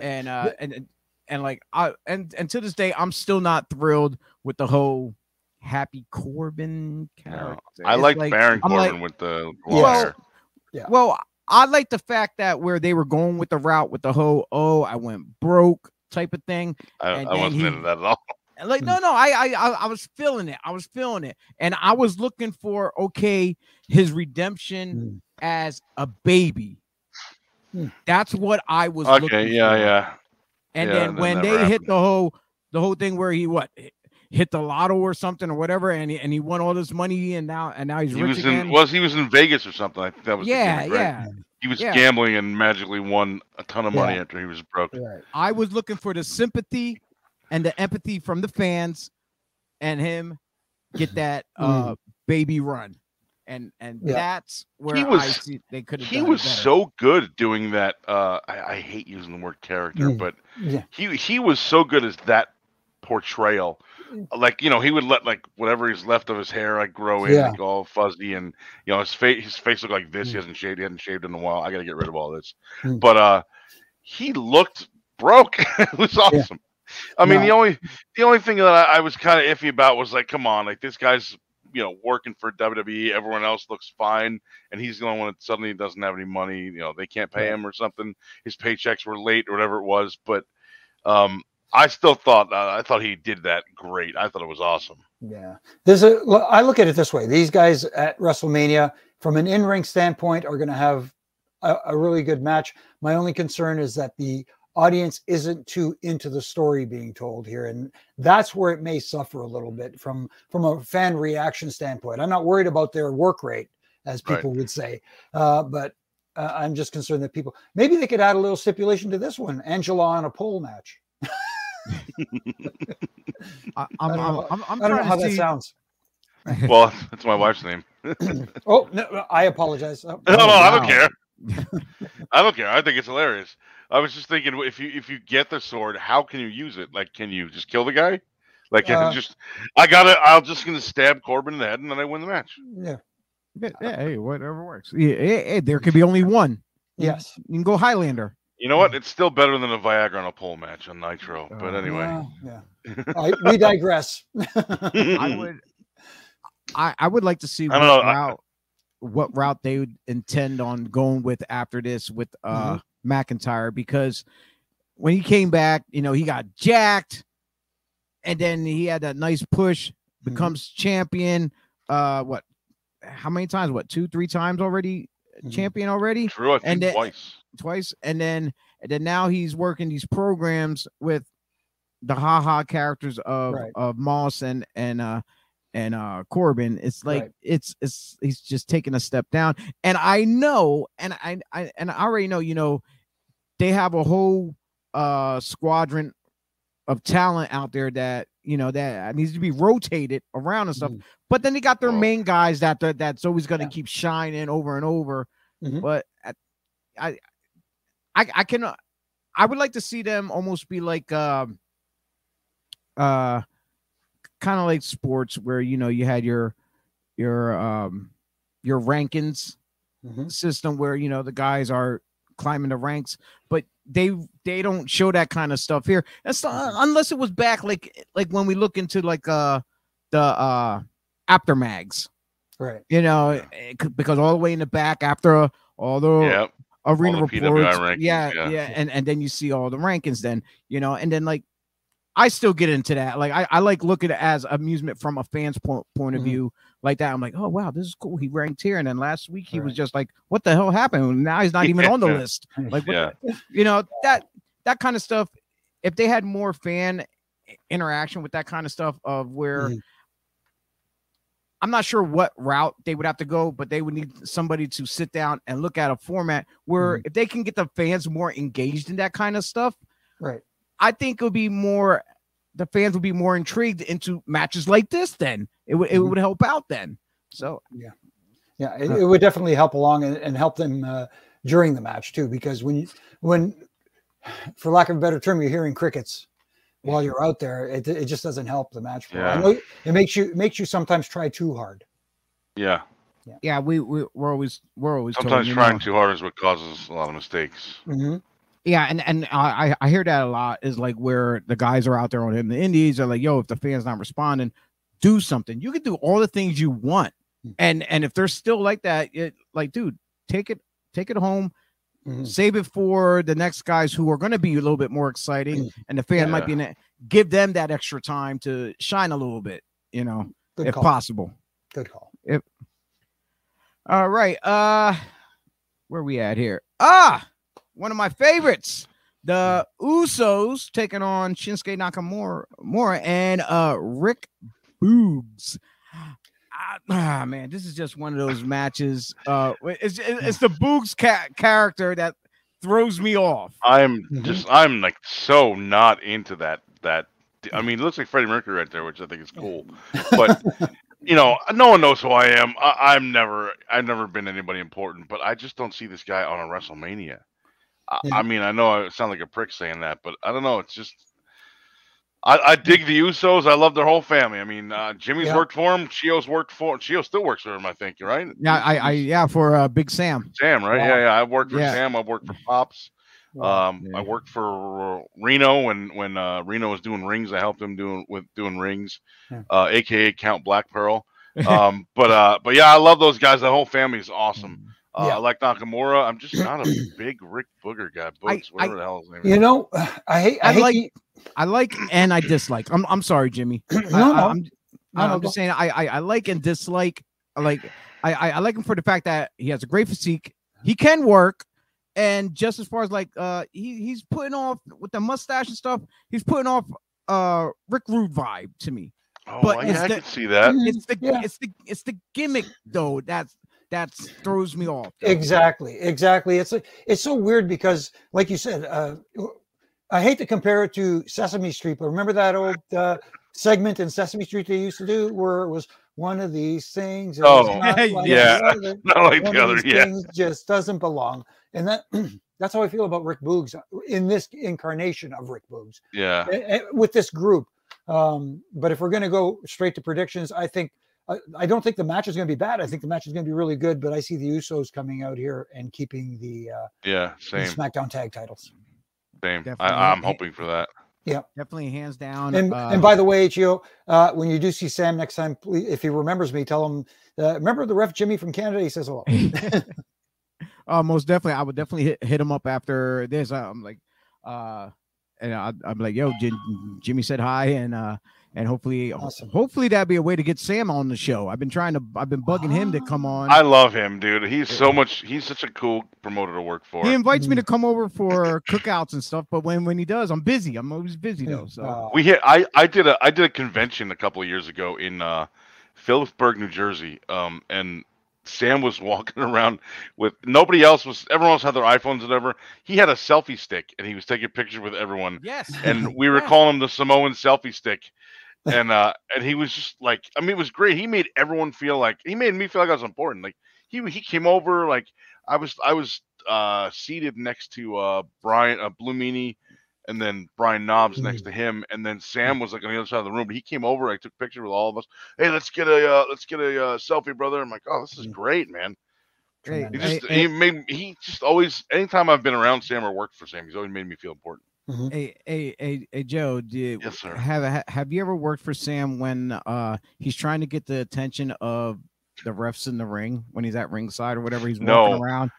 and uh and and- and like I and and to this day I'm still not thrilled with the whole Happy Corbin character. I It's like, Baron Corbin like- with the Yes. long hair. Well, I like the fact that where they were going with the route with the whole oh I went broke type of thing. I, and I wasn't he- into that at all. Like no no I, I I I was feeling it. I was feeling it, and I was looking for okay his redemption Mm. as a baby. Hmm. That's what I was. Okay, looking yeah, for. yeah. And Yeah, then when never they hit the whole the whole thing where he what hit the lotto or something or whatever, and he, and he won all this money and now and now he's He rich was again. in was he was in Vegas or something. I think that was the yeah, gimmick, right? yeah. He was yeah. gambling and magically won a ton of money Yeah. after he was broke. Right. I was looking for the sympathy and the empathy from the fans, and him get that uh baby run, and and Yeah. that's where He was- I see they could have. He done was better. so good at doing that. Uh, I, I hate using the word character, Mm. but Yeah. he he was so good as that portrayal like you know he would let like whatever is left of his hair like grow in Yeah. like all fuzzy and you know his face his face looked like this. He Mm. hasn't shaved. He hasn't shaved in a while. I got to get rid of all this. Mm. But uh, he looked broke. it was awesome. I mean, the only the only thing that I, I was kind of iffy about was like, come on, like this guy's you know working for WWE. Everyone else looks fine, and he's the only one that suddenly doesn't have any money. You know, they can't pay him or something. His paychecks were late or whatever it was. But um, I still thought uh, I thought he did that great. I thought it was awesome. Yeah, there's a. I look at it this way: these guys at WrestleMania, from an in-ring standpoint, are going to have a, a really good match. My only concern is that the audience isn't too into the story being told here, and that's where it may suffer a little bit from from a fan reaction standpoint. I'm not worried about their work rate, as Right. people would say, uh, but uh, I'm just concerned that people maybe they could add a little stipulation to this one: Angela on a pole match. I, I'm, I don't I'm, know- I'm, I'm I don't know how to that sounds. Well, that's my wife's name. Oh no, I apologize. Oh, No, no, I don't care. I don't care. I think it's hilarious. I was just thinking, if you if you get the sword, how can you use it? Like, can you just kill the guy? Like, can Uh, just I gotta. I'm just gonna stab Corbin in the head, and then I win the match. Yeah. Yeah, yeah, hey, whatever works. Yeah, hey, hey, there could be only one. Yes. You can go Highlander. You know what? It's still better than a Viagra on a pole match on Nitro. But Uh, anyway, Well, yeah. I, we digress. I would, I, I would like to see what don't know, I- route, what route they would intend on going with after this with uh McIntyre because when he came back, you know, he got jacked, and then he had that nice push, becomes champion. Uh, what? How many times? What? Two, three times already? Mhm. Champion already? True, I think And then- twice. Twice and then and then now he's working these programs with the haha characters of Right. of Moss and and uh and uh Corbin it's like Right. it's it's he's just taking a step down and I know and I, I and I already know you know they have a whole uh squadron of talent out there that you know that needs to be rotated around and stuff Mhm. but then they got their main guys that that- that's always going to Yeah. keep shining over and over Mhm. but at, I, I, I can, I would like to see them almost be like, um, uh, kind of like sports where you know you had your, your, um, your rankings Mhm. system where you know the guys are climbing the ranks, but they they don't show that kind of stuff here. That's not, unless it was back like like when we look into like uh the uh aftermags Right. you know, it because all the way in the back after all the Yeah, arena reports, rankings, yeah, yeah. yeah, and and then you see all the rankings, then you know, and then like I still get into that. Like I, I like looking at it as amusement from a fan's point point of Mhm. view, like that. I'm like, oh wow, this is cool. He ranked here, and then last week he was just like, what the hell happened? Now he's not even on the list. Like, what yeah. the- you know that that kind of stuff. If they had more fan interaction with that kind of stuff, of where Mhm. I'm not sure what route they would have to go, but they would need somebody to sit down and look at a format where Mhm. if they can get the fans more engaged in that kind of stuff, Right. I think it would be more the fans would be more intrigued into matches like this then. It would it Mhm. would help out then. So Yeah, it, it would definitely help along and, and help them uh, during the match too, because when you, when, for lack of a better term, you're hearing crickets while you're out there, it, it just doesn't help the match. flow. I Yeah. know it makes you it makes you sometimes try too hard. Yeah. yeah, we, we we're always we're always Sometimes you trying know- too hard is what causes a lot of mistakes. Mhm. Yeah, and and I I- I hear that a lot is like where the guys are out there on in the indies are like, yo, if the fans not responding, do something. You can do all the things you want, Mm. and and if they're still like that, it, like, dude, take it take it home, Mhm. save it for the next guys who are going to be a little bit more exciting, and the fan might be in it. Give them that extra time to shine a little bit, you know, Good if call. possible. Good call. Yep. All right. Uh where we at here? Ah, one of my favorites. The Usos taking on Shinsuke Nakamura Mora and uh Rick Boogs. Ah, ah, man, this is just one of those matches. Uh it's it's the Boogs ca- character that throws me off. I'm Mhm. just I'm like so not into that that I mean it looks like Freddie Mercury right there, which I think is cool. But you know, no one knows who I am. I, I'm never I've never been anybody important, but I just don't see this guy on a WrestleMania. I, I mean, I know I sound like a prick saying that, but I don't know. It's just I, I dig the Usos. I love their whole family. I mean, uh, Jimmy's Yeah. worked for him. Chio's worked for. Chio still works for him. I think. Right? Yeah, I, I, yeah, for uh, Big Sam. Sam, right? Wow. Yeah, yeah. I've worked for Yeah. Sam. I've worked for Pops. Um, Yeah. I worked for Reno when when uh, Reno was doing rings. I helped him doing with doing rings, Yeah. uh, aka Count Black Pearl. Um, but uh, but yeah, I love those guys. The whole family is awesome. Uh, Yeah. I like Nakamura. I'm just not a big Rick Booger guy. Books, I- whatever the hell his name you is. know, I hate. I, I hate like- the- I like and I dislike. I'm, I'm sorry, Jimmy. I, no, no, I, am no, I'm no, just saying I, I, I like and dislike. I like, I, I, I like him for the fact that he has a great physique. He can work, and just as far as like, uh, he he's putting off with the mustache and stuff. He's putting off uh Rick Rude vibe to me. Oh, but yeah, I the- can see that. It's the Yeah. it's the it's the gimmick though that's that throws me off. though. Exactly, exactly. It's it's so weird because, like you said, uh, I hate to compare it to Sesame Street, but remember that old uh, segment in Sesame Street they used to do where it was one of these things. Oh, not like yeah. other, Not like one the of other. these Yeah. things just doesn't belong, and that that's how I feel about Rick Boogs in this incarnation of Rick Boogs Yeah. eh, eh, with this group. Um, but if we're going to go straight to predictions, I think I, I don't think the match is going to be bad. I think the match is going to be really good. But I see the Usos coming out here and keeping the, uh, Yeah. the Same. SmackDown tag titles. Same. Definitely. I, I'm hoping for that. Yeah, definitely hands down. And uh, and by the way, Gio, uh, when you do see Sam next time, please, if he remembers me, tell him. Uh, remember the ref Jimmy from Canada? He says hello. uh, most definitely, I would definitely hit, hit him up after this. I'm like, uh, and I, I'm like, yo, Jim, Jimmy said hi, and uh, and hopefully, Awesome. hopefully that'd be a way to get Sam on the show. I've been trying to, I've been bugging him to come on. I love him, dude. He's so much. He's such a cool promoter to work for. he invites Mm. me to come over for cookouts and stuff, but when when he does, I'm busy. I'm always busy though. So Uh, We hit. I I did a I did a convention a couple of years ago in uh, Phillipsburg, New Jersey. Um, and Sam was walking around with nobody else was. Everyone else had their iPhones, and whatever. He had a selfie stick, and he was taking pictures with everyone. yes, And we were Yeah. calling him the Samoan selfie stick. And uh, and he was just like, I mean, it was great. He made everyone feel like he made me feel like I was important. Like he he came over, like I was I was uh seated next to uh Brian uh, Blue Meanie and then Brian Knobbs next to him, and then Sam was like on the other side of the room. But he came over, I took pictures with all of us. Hey, let's get a uh, let's get a uh, selfie, brother. I'm like, oh, this is Mhm. great, man. Hey, He just hey, he made he just always anytime I've been around Sam or worked for Sam, he's always made me feel important. Mhm. Hey, hey, hey, hey, Joe. Did, Yes, sir. Have Have you ever worked for Sam when uh he's trying to get the attention of the refs in the ring when he's at ringside or whatever he's No. walking around?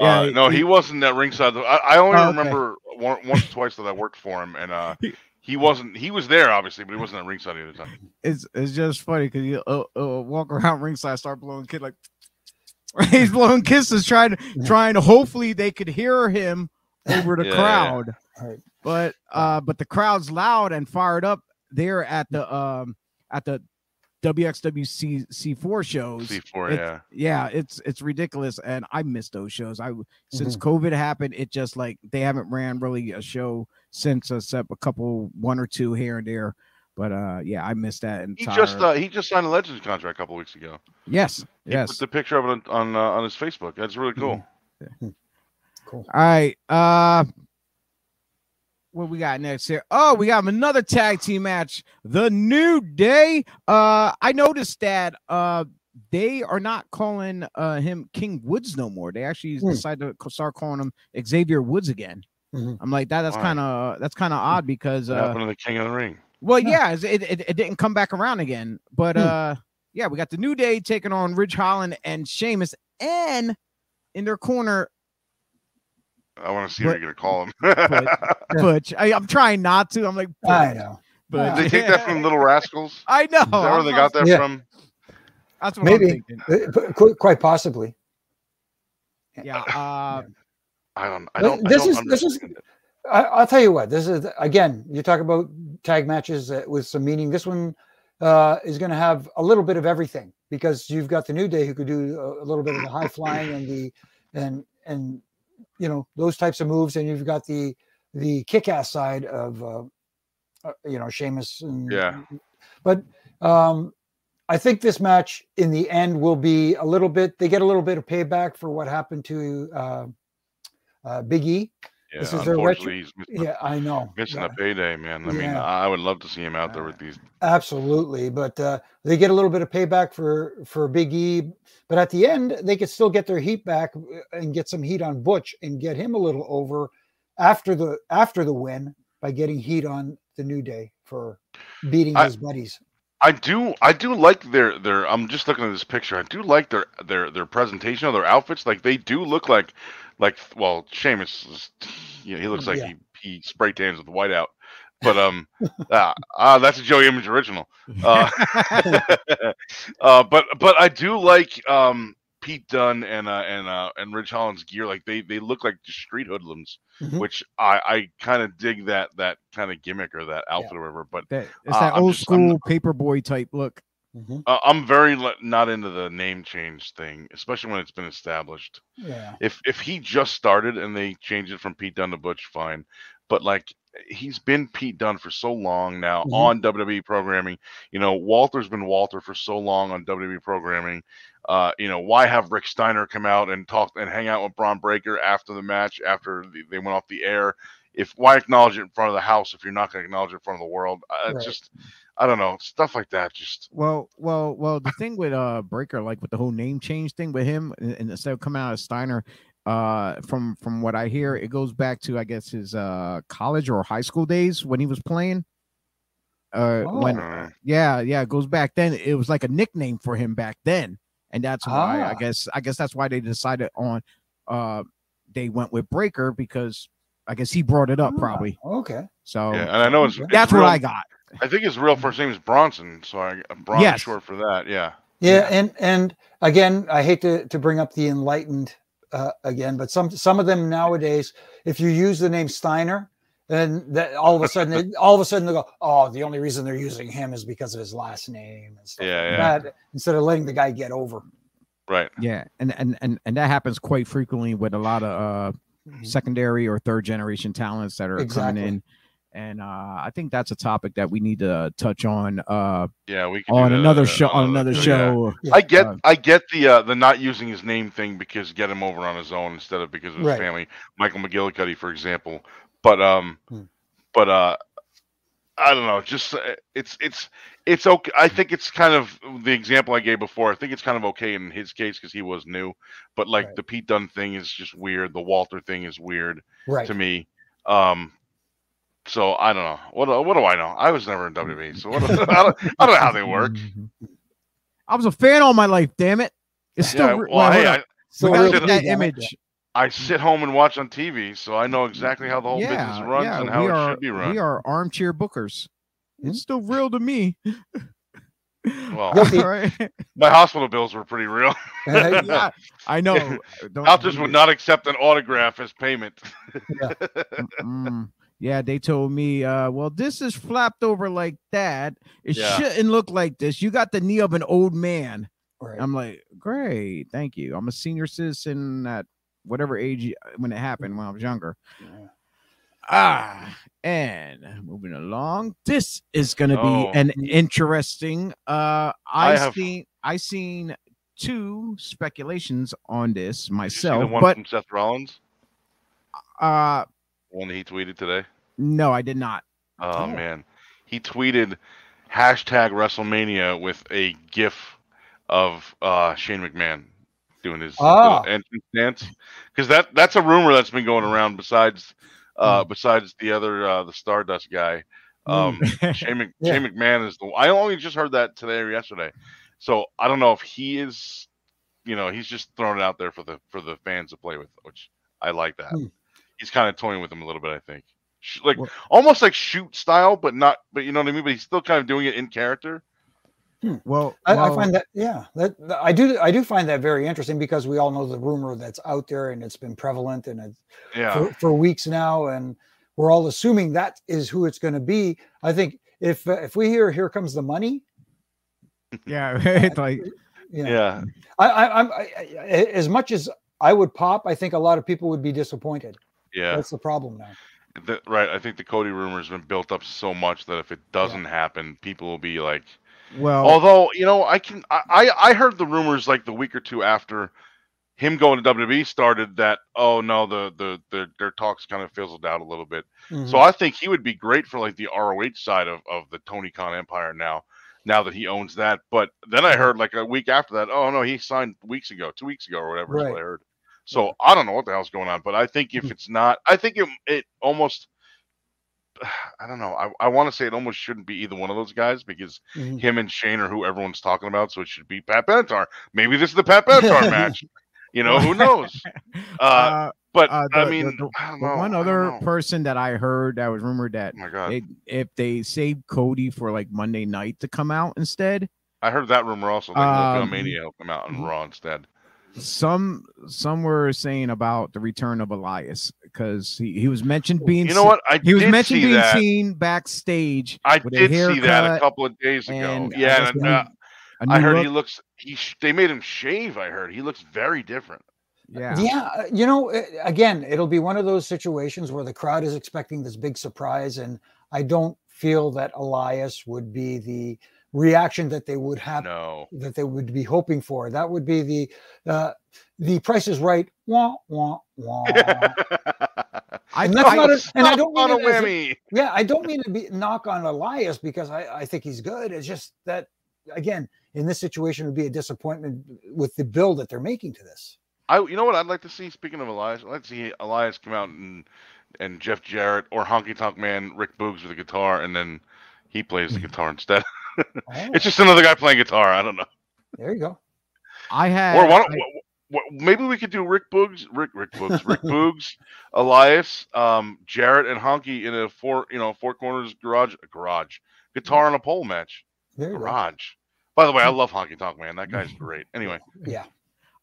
uh, Yeah, no, he- he, wasn't at ringside. I, I only Oh, okay. remember one, once or twice that I worked for him, and uh, He- he wasn't. He was there, obviously, but he wasn't at ringside at the time. It's it's just funny because you uh, uh, walk around ringside, start blowing kid like he's blowing kisses, trying to trying to. Hopefully, they could hear him over the Yeah, yeah. crowd. Right. But uh, but the crowd's loud and fired up there at the um at the WXWC C4 shows. C4, It- yeah. yeah, it's it's ridiculous, and I miss those shows. I since Mm-hmm. COVID happened, it just like they haven't ran really a show since except a couple, one or two here and there. But uh, yeah, I missed that And He just uh, he just signed a Legends contract a couple weeks ago. yes, He yes. put the picture of it on on, uh, on his Facebook. That's really cool. Cool. All right. Uh what we got next here? Oh, we got another tag team match. The New Day. Uh I noticed that uh they are not calling uh him King Woods no more. They actually Hmm. decided to start calling him Xavier Woods again. Mhm. I'm like that that's kind of that's kind of odd because uh happened to the King of the Ring? well Yeah. yeah, it, it it didn't come back around again. But Hmm. uh yeah, we got the New Day taking on Ridge Holland and Sheamus and in their corner I want to see What- what you're gonna call him. Yeah. Butch. I, I'm trying not to. I'm like, I know. But they take that from Little Rascals? I know. Is that where I'm they not- got that Yeah. from? That's what Maybe. I'm thinking. Uh, but qu- Quite possibly. Yeah. Uh, I don't. I don't. this I don't is- this is- I, I'll tell you what. This is again. You talk about tag matches uh, with some meaning. This one uh, is going to have a little bit of everything because you've got the New Day who could do a, a little bit of the high flying and the and and you know those types of moves, and you've got the the kick ass side of uh, uh, you know Sheamus. And, Yeah. But um, I think this match in the end will be a little bit. They get a little bit of payback for what happened to uh, uh, Big E Yeah, This is their retro- unfortunately, he's missing, Yeah, I know. missing Yeah, a payday, man. I mean, I would love to see him out there with these. absolutely. But uh, they get a little bit of payback for for Big E. But at the end, they could still get their heat back uh, and get some heat on Butch and get him a little over after the after the win by getting heat on the New Day for beating I- his buddies. I do, I do like their their. I'm just looking at this picture. I do like their their their presentation of their outfits. Like they do look like, like well, Sheamus, is, you know, he looks like Yeah. he he spray tans with white out. But um, ah, ah, that's a Joey Image original. Uh, uh, but but I do like um Pete Dunne and uh and uh and Ridge Holland's gear. Like they they look like street hoodlums, Mhm. which I I kind of dig that that kind of gimmick or that outfit or whatever. But That, it's Uh, that I'm old just- school paperboy type look. Mhm. uh, I'm very le- not into the name change thing, especially when it's been established. Yeah. If if he just started and they changed it from Pete Dunne to Butch, fine. But like he's been Pete Dunne for so long now Mhm. on WWE programming. You know, Walter's been Walter for so long on WWE programming. Uh, you know, why have Rick Steiner come out and talk and hang out with Bron Breakker after the match after the, they went off the air? If why acknowledge it in front of the house if you're not going to acknowledge it in front of the world? Uh, Right. Just I don't know stuff like that. Just Well, well, well. The thing with uh Breakker, like with the whole name change thing with him, and, and instead of coming out as Steiner, uh, from from what I hear, it goes back to I guess his uh college or high school days when he was playing. Uh, when uh, yeah, yeah, it goes back then. It was like a nickname for him back then, and that's why I Ah. guess I guess that's why they decided on uh they went with Breakker because I guess he brought it up Ah, probably. Okay. So yeah, and I know it's, it's that's what I got. I think his real first name is Bronson, so I Bron Yes. is short for that. Yeah. Yeah, Yeah. and and again, I hate to to bring up the enlightened uh, again, but some some of them nowadays, if you use the name Steiner, then that all of a sudden, it- all of a sudden they go, oh, the only reason they're using him is because of his last name and stuff Yeah, like yeah. that. Instead of letting the guy get over. Right. Yeah, and and and and that happens quite frequently with a lot of uh secondary or third generation talents that are Exactly. coming in. And uh, I think that's a topic that we need to touch on uh, Yeah, we can on that, another show. On another yeah. show. Yeah. I get Uh, I get the uh, the not using his name thing because get him over on his own instead of because of his Right. family. Michael McGillicutty, for example. But um, Hmm. but uh, I don't know. Just uh, it's it's it's okay. I think it's kind of the example I gave before. I think it's kind of okay in his case because he was new. But like Right. the Pete Dunne thing is just weird. The Walter thing is weird Right. to me. Um, so I don't know. What do- what do I know? I was never in WWE, so what, I, don't, I don't know how they work. I was a fan all my life. Damn it! It's still. Yeah, well, well, hey, I. So we gotta real that image. I sit home and watch on TV, so I know exactly how the whole business runs yeah, and how we it are. should be run. We are armchair bookers. Mhm. It's still real to me. Well, Guilty. All right. my hospital bills were pretty real. yeah, I know. Don't- Doctors would not accept an autograph as payment. Mm, yeah, they told me, uh, well, this is flapped over like that. It Yeah. shouldn't look like this. You got the knee of an old man. Right. I'm like, great, thank you. I'm a senior citizen at whatever age when it happened when I was younger. Yeah. Ah, and moving along, this is gonna be Oh. an interesting. Uh, I, I have- seen I seen two speculations on this Did you see the myself, one but from Seth Rollins, uh, one he tweeted today. no, I did not. Oh, Oh. man, he tweeted hashtag WrestleMania with a GIF of uh, Shane McMahon doing his Ah. entrance dance because that that's a rumor that's been going around. Besides, uh, Hmm. besides the other uh, the Stardust guy, um, Shane, Mc, Yeah. Shane McMahon is the. I only just heard that today or yesterday, so I don't know if he is. You know, he's just throwing it out there for the for the fans to play with, which I like that. Hmm. He's kind of toying with them a little bit, I think. Like Well- almost like shoot style, but not. But you know what I mean. But he's still kind of doing it in character. Hmm. well, I, I find that yeah, that I do I do find that very interesting because we all know the rumor that's out there and it's been prevalent and it's Yeah, for, for weeks now, and we're all assuming that is who it's going to be. I think if if we hear "Here comes the money," yeah, it's like you know, yeah, I, I, I'm I, I, as much as I would pop, I think a lot of people would be disappointed. yeah. That's the problem now. Th- right. I think the Cody rumor has been built up so much that if it doesn't happen, people will be like. Well, Although you know, I can. I I heard the rumors like the week or two after him going to WWE started that. Oh no, the the, the their talks kind of fizzled out a little bit. Mhm. So I think he would be great for like the ROH side of, of the Tony Khan Empire now, now that he owns that. But then I heard like a week after that, oh no, he signed weeks ago, two weeks ago or whatever is what I heard. So I don't know what the hell's going on, but I think if Mhm. it's not, I think it it almost, I don't know. I, I want to say it almost shouldn't be either one of those guys because Mhm. him and Shane are who everyone's talking about. So it should be Pat Benatar. Maybe this is the Pat Benatar match. You know, who knows? Uh, Uh, but uh, I mean, the- I don't know. one I other person that I heard that was rumored that Oh my god. they, if they save Cody for like Monday night to come out instead, I heard that rumor also. Like Um, Mania will come out on mhm. Raw instead. Some some were saying about the return of Elias because he, he was mentioned being You know what? I he was mentioned being that. seen backstage. I did see that a couple of days ago. and I yeah, and, uh, a I new heard he looks. He sh- they made him shave. I heard he looks very different. yeah. Yeah, uh, you know, uh, again, it'll be one of those situations where the crowd is expecting this big surprise, and I don't feel that Elias would be the reaction that they would have No, that they would be hoping for. That would be the uh, the Price is Right. Wah wah wah. I, And that's I- not a- and I don't on a mean a- whammy. yeah, I don't mean to be knock on Elias because I, I think he's good. It's just that again, in this situation, it would be a disappointment with the build that they're making to this. I, you know what I'd like to see. Speaking of Elias, I'd like to see Elias come out and and Jeff Jarrett or Honky Tonk Man Rick Boogs with a guitar, and then he plays the guitar instead. Oh, it's just another guy playing guitar. I don't know. there you go. I had Or why don't, I- wh- wh- maybe we could do Rick Boogs, Rick Rick Boogs, Rick Boogs, Elias, um, Jarrett, and Honky in a four you know four corners garage garage guitar and a pole match. There. Garage. By the way, I love Honky Tonk Man. That guy's great. Anyway, Yeah.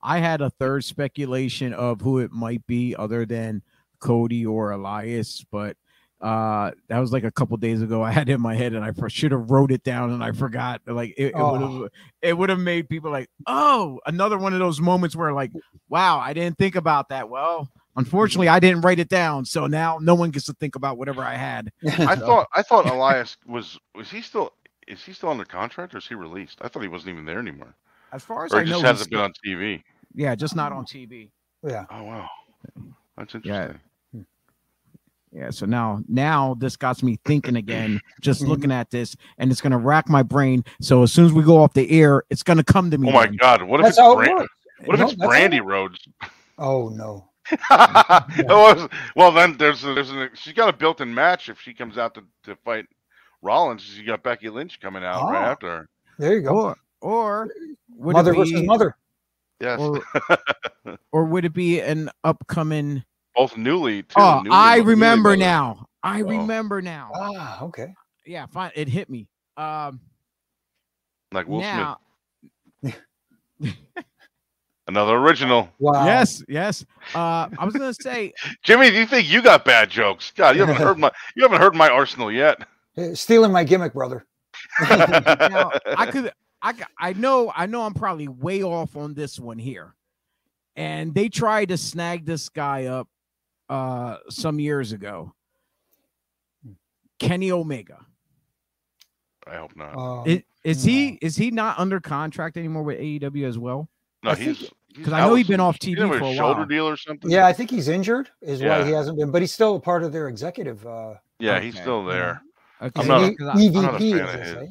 I had a third speculation of who it might be other than Cody or Elias, but uh that was like a couple days ago. I had it in my head and I should have wrote it down and I forgot. Like it, it would Oh. have it would have made people like, oh, another one of those moments where like, wow, I didn't think about that. Well, unfortunately, I didn't write it down, so now no one gets to think about whatever I had. I thought I thought Elias was was he still is he still under contract or is he released? I thought he wasn't even there anymore. As far as Or I he know, just he's hasn't been on TV. yeah, just not on TV. yeah. Oh wow. That's interesting. Yeah, so now now this got me thinking again, just Mhm. looking at this, and it's gonna rack my brain. So as soon as we go off the air, it's gonna come to me. Oh my then. god, what if That's it's how it what if No, it's that's how it Brandi works. Rhodes? Oh no. Oh, well, well, then there's a, there's an, she's got a built-in match if she comes out to, to fight Rollins. She got Becky Lynch coming out right Oh. after her. There you go. Or or would mother it versus mother. Yes, or, or would it be an upcoming? Both newly too. Oh, newly- I remember mothers. now. I Oh. remember now. Ah, okay. Yeah, fine. It hit me. Um, Like Will now, Smith, another original. Wow. yes, yes. Uh, I was gonna say Jimmy, do you think you got bad jokes? God, you haven't heard my you haven't heard my arsenal yet. Uh, Stealing my gimmick, brother. now I could I, I know I know I'm probably way off on this one here. And they tried to snag this guy up uh some years ago. Kenny Omega. I hope not. Um, I- Is, he is he not under contract anymore with AEW as well? no, I he's Because I know he's been off he TV for a shoulder while. deal or something. yeah, I think he's injured, is why he hasn't been, but he's still a part of their executive. Uh, yeah, he's still there. Okay, I'm not a- E- 'cause I- I'm not a fan of his. say.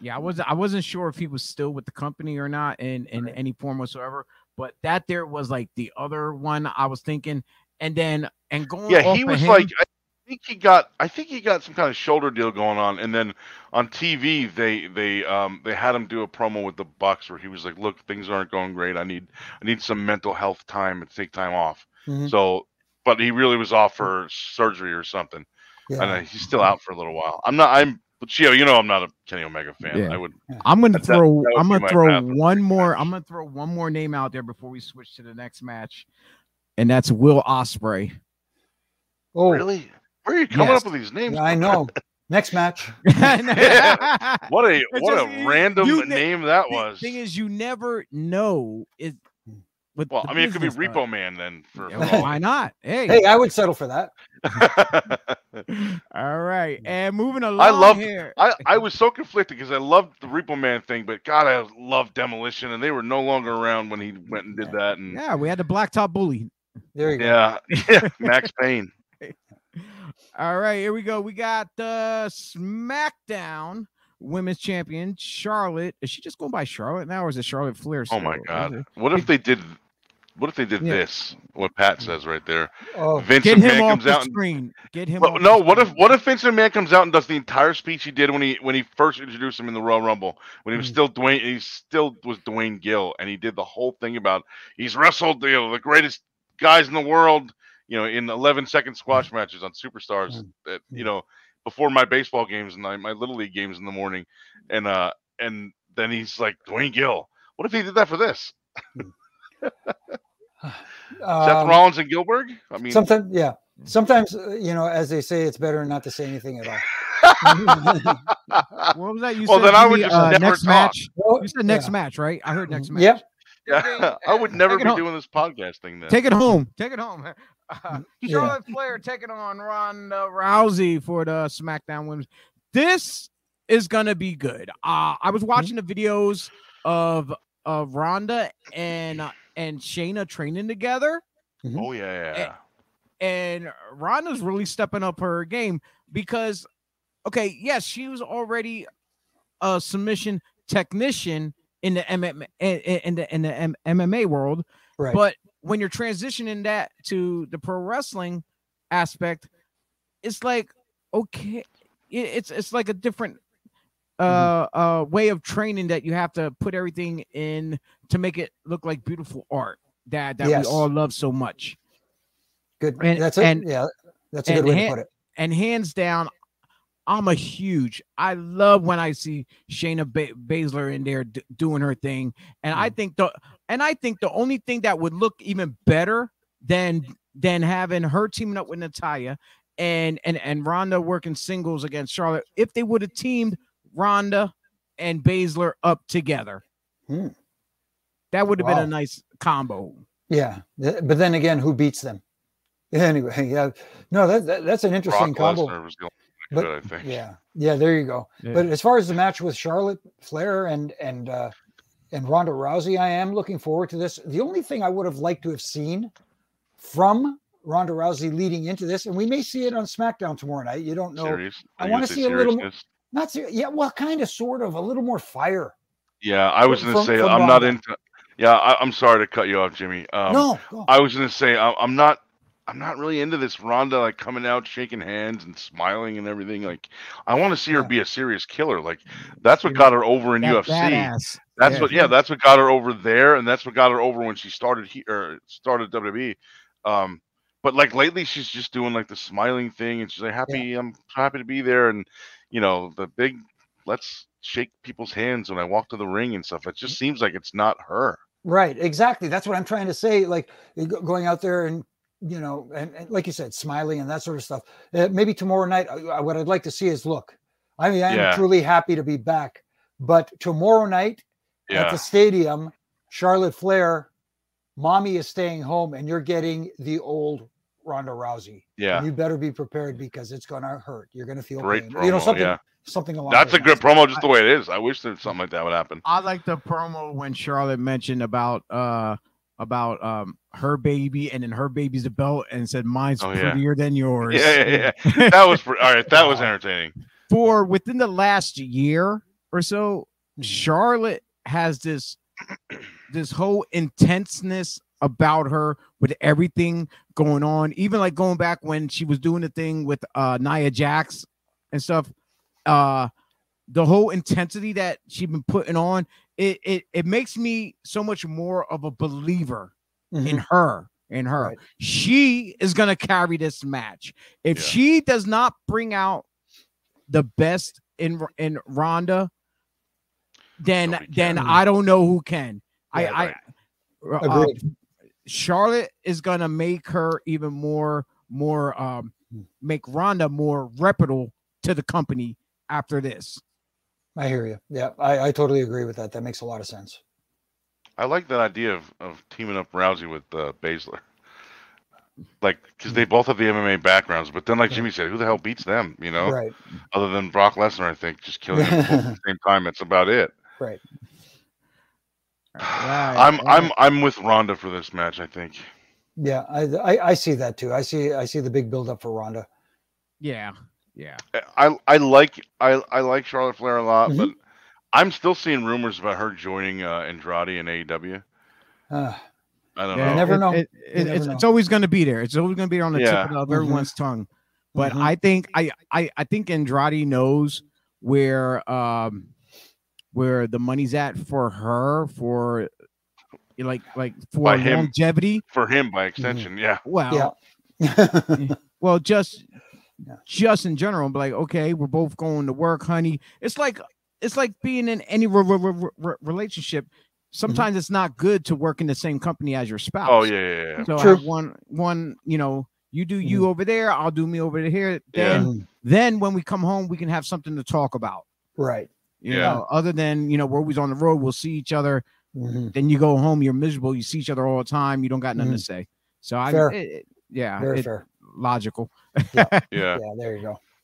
Yeah, I wasn't I wasn't sure if he was still with the company or not in in any form whatsoever. But that there was like the other one I was thinking, and then and going Yeah, off he of was him- like I think he got I think he got some kind of shoulder deal going on, and then on TV they they um they had him do a promo with the Bucks where he was like, "Look, things aren't going great. I need I need some mental health time and take time off." Mhm. So, but he really was off for surgery or something, and uh, he's still out for a little while. I'm not. I'm. But Chio, you know, I'm not a Kenny Omega fan. Yeah. I would. I'm gonna That- that- throw that I'm gonna throw path for the one more match. I'm gonna throw one more name out there before we switch to the next match, and that's Will Ospreay. Oh, Really? Where are you coming Yes. up with these names? yeah, I know. Next match. What a It's what just- a random you ne- name that Thing- was. Thing is, you never know. It with Well, I mean, it could be business Repo side. Man then. For Yeah, why not? Hey, Hey, I would settle for that. all right, and moving along I love- here. I, I was so conflicted because I loved the Repo Man thing, but God, I love Demolition, and they were no longer around when he went and did that. And Yeah, we had the blacktop bully. There you go. yeah, yeah, Max Payne. All right, here we go. We got the SmackDown Women's Champion Charlotte. Is she just going by Charlotte now, or is it Charlotte Flair? Oh my? God, what if they did? What if they did Yeah. this? What Pat says right there. Oh, Vince Get him McMahon off comes the out. And, screen. Get him. well, off no, the what if what if Vince McMahon comes out and does the entire speech he did when he when he first introduced him in the Royal Rumble when he was Mm. still Dwayne he still was Duane Gill and he did the whole thing about he's wrestled you know, the greatest guys in the world you know in 11 second squash matches on superstars Mm. that you Mm. know before my baseball games and my, my little league games in the morning and uh and then he's like Duane Gill what if he did that for this Seth um, Rollins and Gilberg I mean sometimes, yeah. Sometimes, uh, you know, as they say, it's better not to say anything at all. What was that? You Well, said then I would Jimmy, just uh, never next talk. match. Well, You said next yeah. match, right? I heard next match. Yep. Yeah, I would never Take be home. doing this podcast thing then Take it home. Take it home. Uh, Yeah. Charlotte Flair taking on Ronda Rousey for the SmackDown Women's. This is gonna be good. Uh, I was watching the videos of of Ronda and uh, and Shayna training together, oh yeah, yeah, yeah. and Ronda's really stepping up her game because, okay, yes, she was already a submission technician in the MMA in, the in the MMA world, Right. but when you're transitioning that to the pro wrestling aspect, it's like okay, it's it's like a different uh uh way of training that you have to put everything in to make it look like beautiful art that that Yes. we all love so much. good. and- that's it. and- yeah. That's a good way hand- to put it. And hands down, I'm a huge. I love when I see Shayna ba- Baszler in there d- doing her thing, and I think the and I think the only thing that would look even better than than having her teaming up with Natalya and and and Ronda working singles against Charlotte if they would have teamed Ronda and Baszler up together. Hmm. That would have been a nice combo. Yeah. But then again, who beats them? Anyway, yeah. No, that, that that's an interesting Brock combo. Going But- I think. Yeah. Yeah, there you go. Yeah. But as far as the match with Charlotte Flair and and uh and Ronda Rousey, I am looking forward to this. The only thing I would have liked to have seen from Ronda Rousey leading into this, and we may see it on SmackDown tomorrow night. You don't know. Serious. I Are wanna see a little more- Not ser- yeah, well, kind of, sort of, a little more fire. Yeah, I was gonna say from I'm not Ronda. into. Yeah, I, I'm sorry to cut you off, Jimmy. Um, no. I was gonna say I, I'm not. I'm not really into this Ronda like coming out, shaking hands, and smiling and everything. Like, I want to see her Yeah. be a serious killer. Like, that's what got her over in That UFC. badass. That's Yeah. what, yeah, that's what got her over there, and that's what got her over when she started here started WWE. Um, but like lately, she's just doing like the smiling thing, and she's like, "Happy, I'm happy to be there," and you know, the big, let's shake people's hands when I walk to the ring and stuff. It just seems like it's not her. Right, exactly. That's what I'm trying to say. Like going out there and you know, and, and like you said, smiling and that sort of stuff. Uh, maybe tomorrow night, uh, uh, what I'd like to see is look. I mean, I'm Yeah. truly happy to be back, but tomorrow night at the stadium, Charlotte Flair, mommy is staying home, and you're getting the old Ronda Rousey. yeah, And you better be prepared because it's gonna hurt. You're gonna feel great pain. promo. you know something, yeah, something along. that's a good promo, just the way it is. I wish that something like that would happen. I like the promo when Charlotte mentioned about uh about um her baby and then her baby's the belt and said mine's Oh, yeah. prettier than yours. Yeah, yeah, yeah. That was all right. That was entertaining. For within the last year or so, Mhm. Charlotte has this this whole intenseness about her with everything going on. Even like going back when she was doing the thing with uh Nia Jax and stuff. Uh the whole intensity that she's been putting on, it it, it makes me so much more of a believer in Mhm. her. In her, Right. she is gonna carry this match. If Yeah. she does not bring out the best in in Ronda, then then. I don't know who can. Yeah, I right. I uh, Charlotte is gonna make her even more more um make Ronda more reputable to the company after this. I hear you. Yeah, I, I totally agree with that. That makes a lot of sense. I like that idea of, of teaming up Rousey with uh, Baszler. Like, because they both have the MMA backgrounds, but then, like Jimmy said, who the hell beats them? You know, Right. other than Brock Lesnar, I think, just killing them at the same time. That's about it. Right. Right, I'm. I'm I'm with Ronda for this match. I think. Yeah, I, I I see that too. I see I see the big build up for Ronda. yeah, yeah. I I like I I like Charlotte Flair a lot, Mhm. but I'm still seeing rumors about her joining uh, Andrade in AEW. Uh, I don't Yeah, know. never know. it- You it- never it's, know. it's always going to be there. It's always going to be on the Yeah. tip of everyone's tongue. But Mhm. I think I, I I think Andrade knows where um where the money's at for her for like like for By him. longevity. For him, by extension, yeah. Well, yeah. well, just Yeah. just in general, be like, okay, we're both going to work, honey. It's like it's like being in any re- re- re- re- relationship. Sometimes it's not good to work in the same company as your spouse. Oh yeah, yeah, yeah. So True. have one one, you know, you do you over there, I'll do me over here. Then Mhm. then when we come home, we can have something to talk about. Right. You Yeah. know, other than you know, we're always on the road, we'll see each other. Mhm. Then you go home, you're miserable. You see each other all the time. You don't got nothing to say. So I, Fair. it- it- yeah, Very it- fair. Logical. yeah. Yeah, there you go.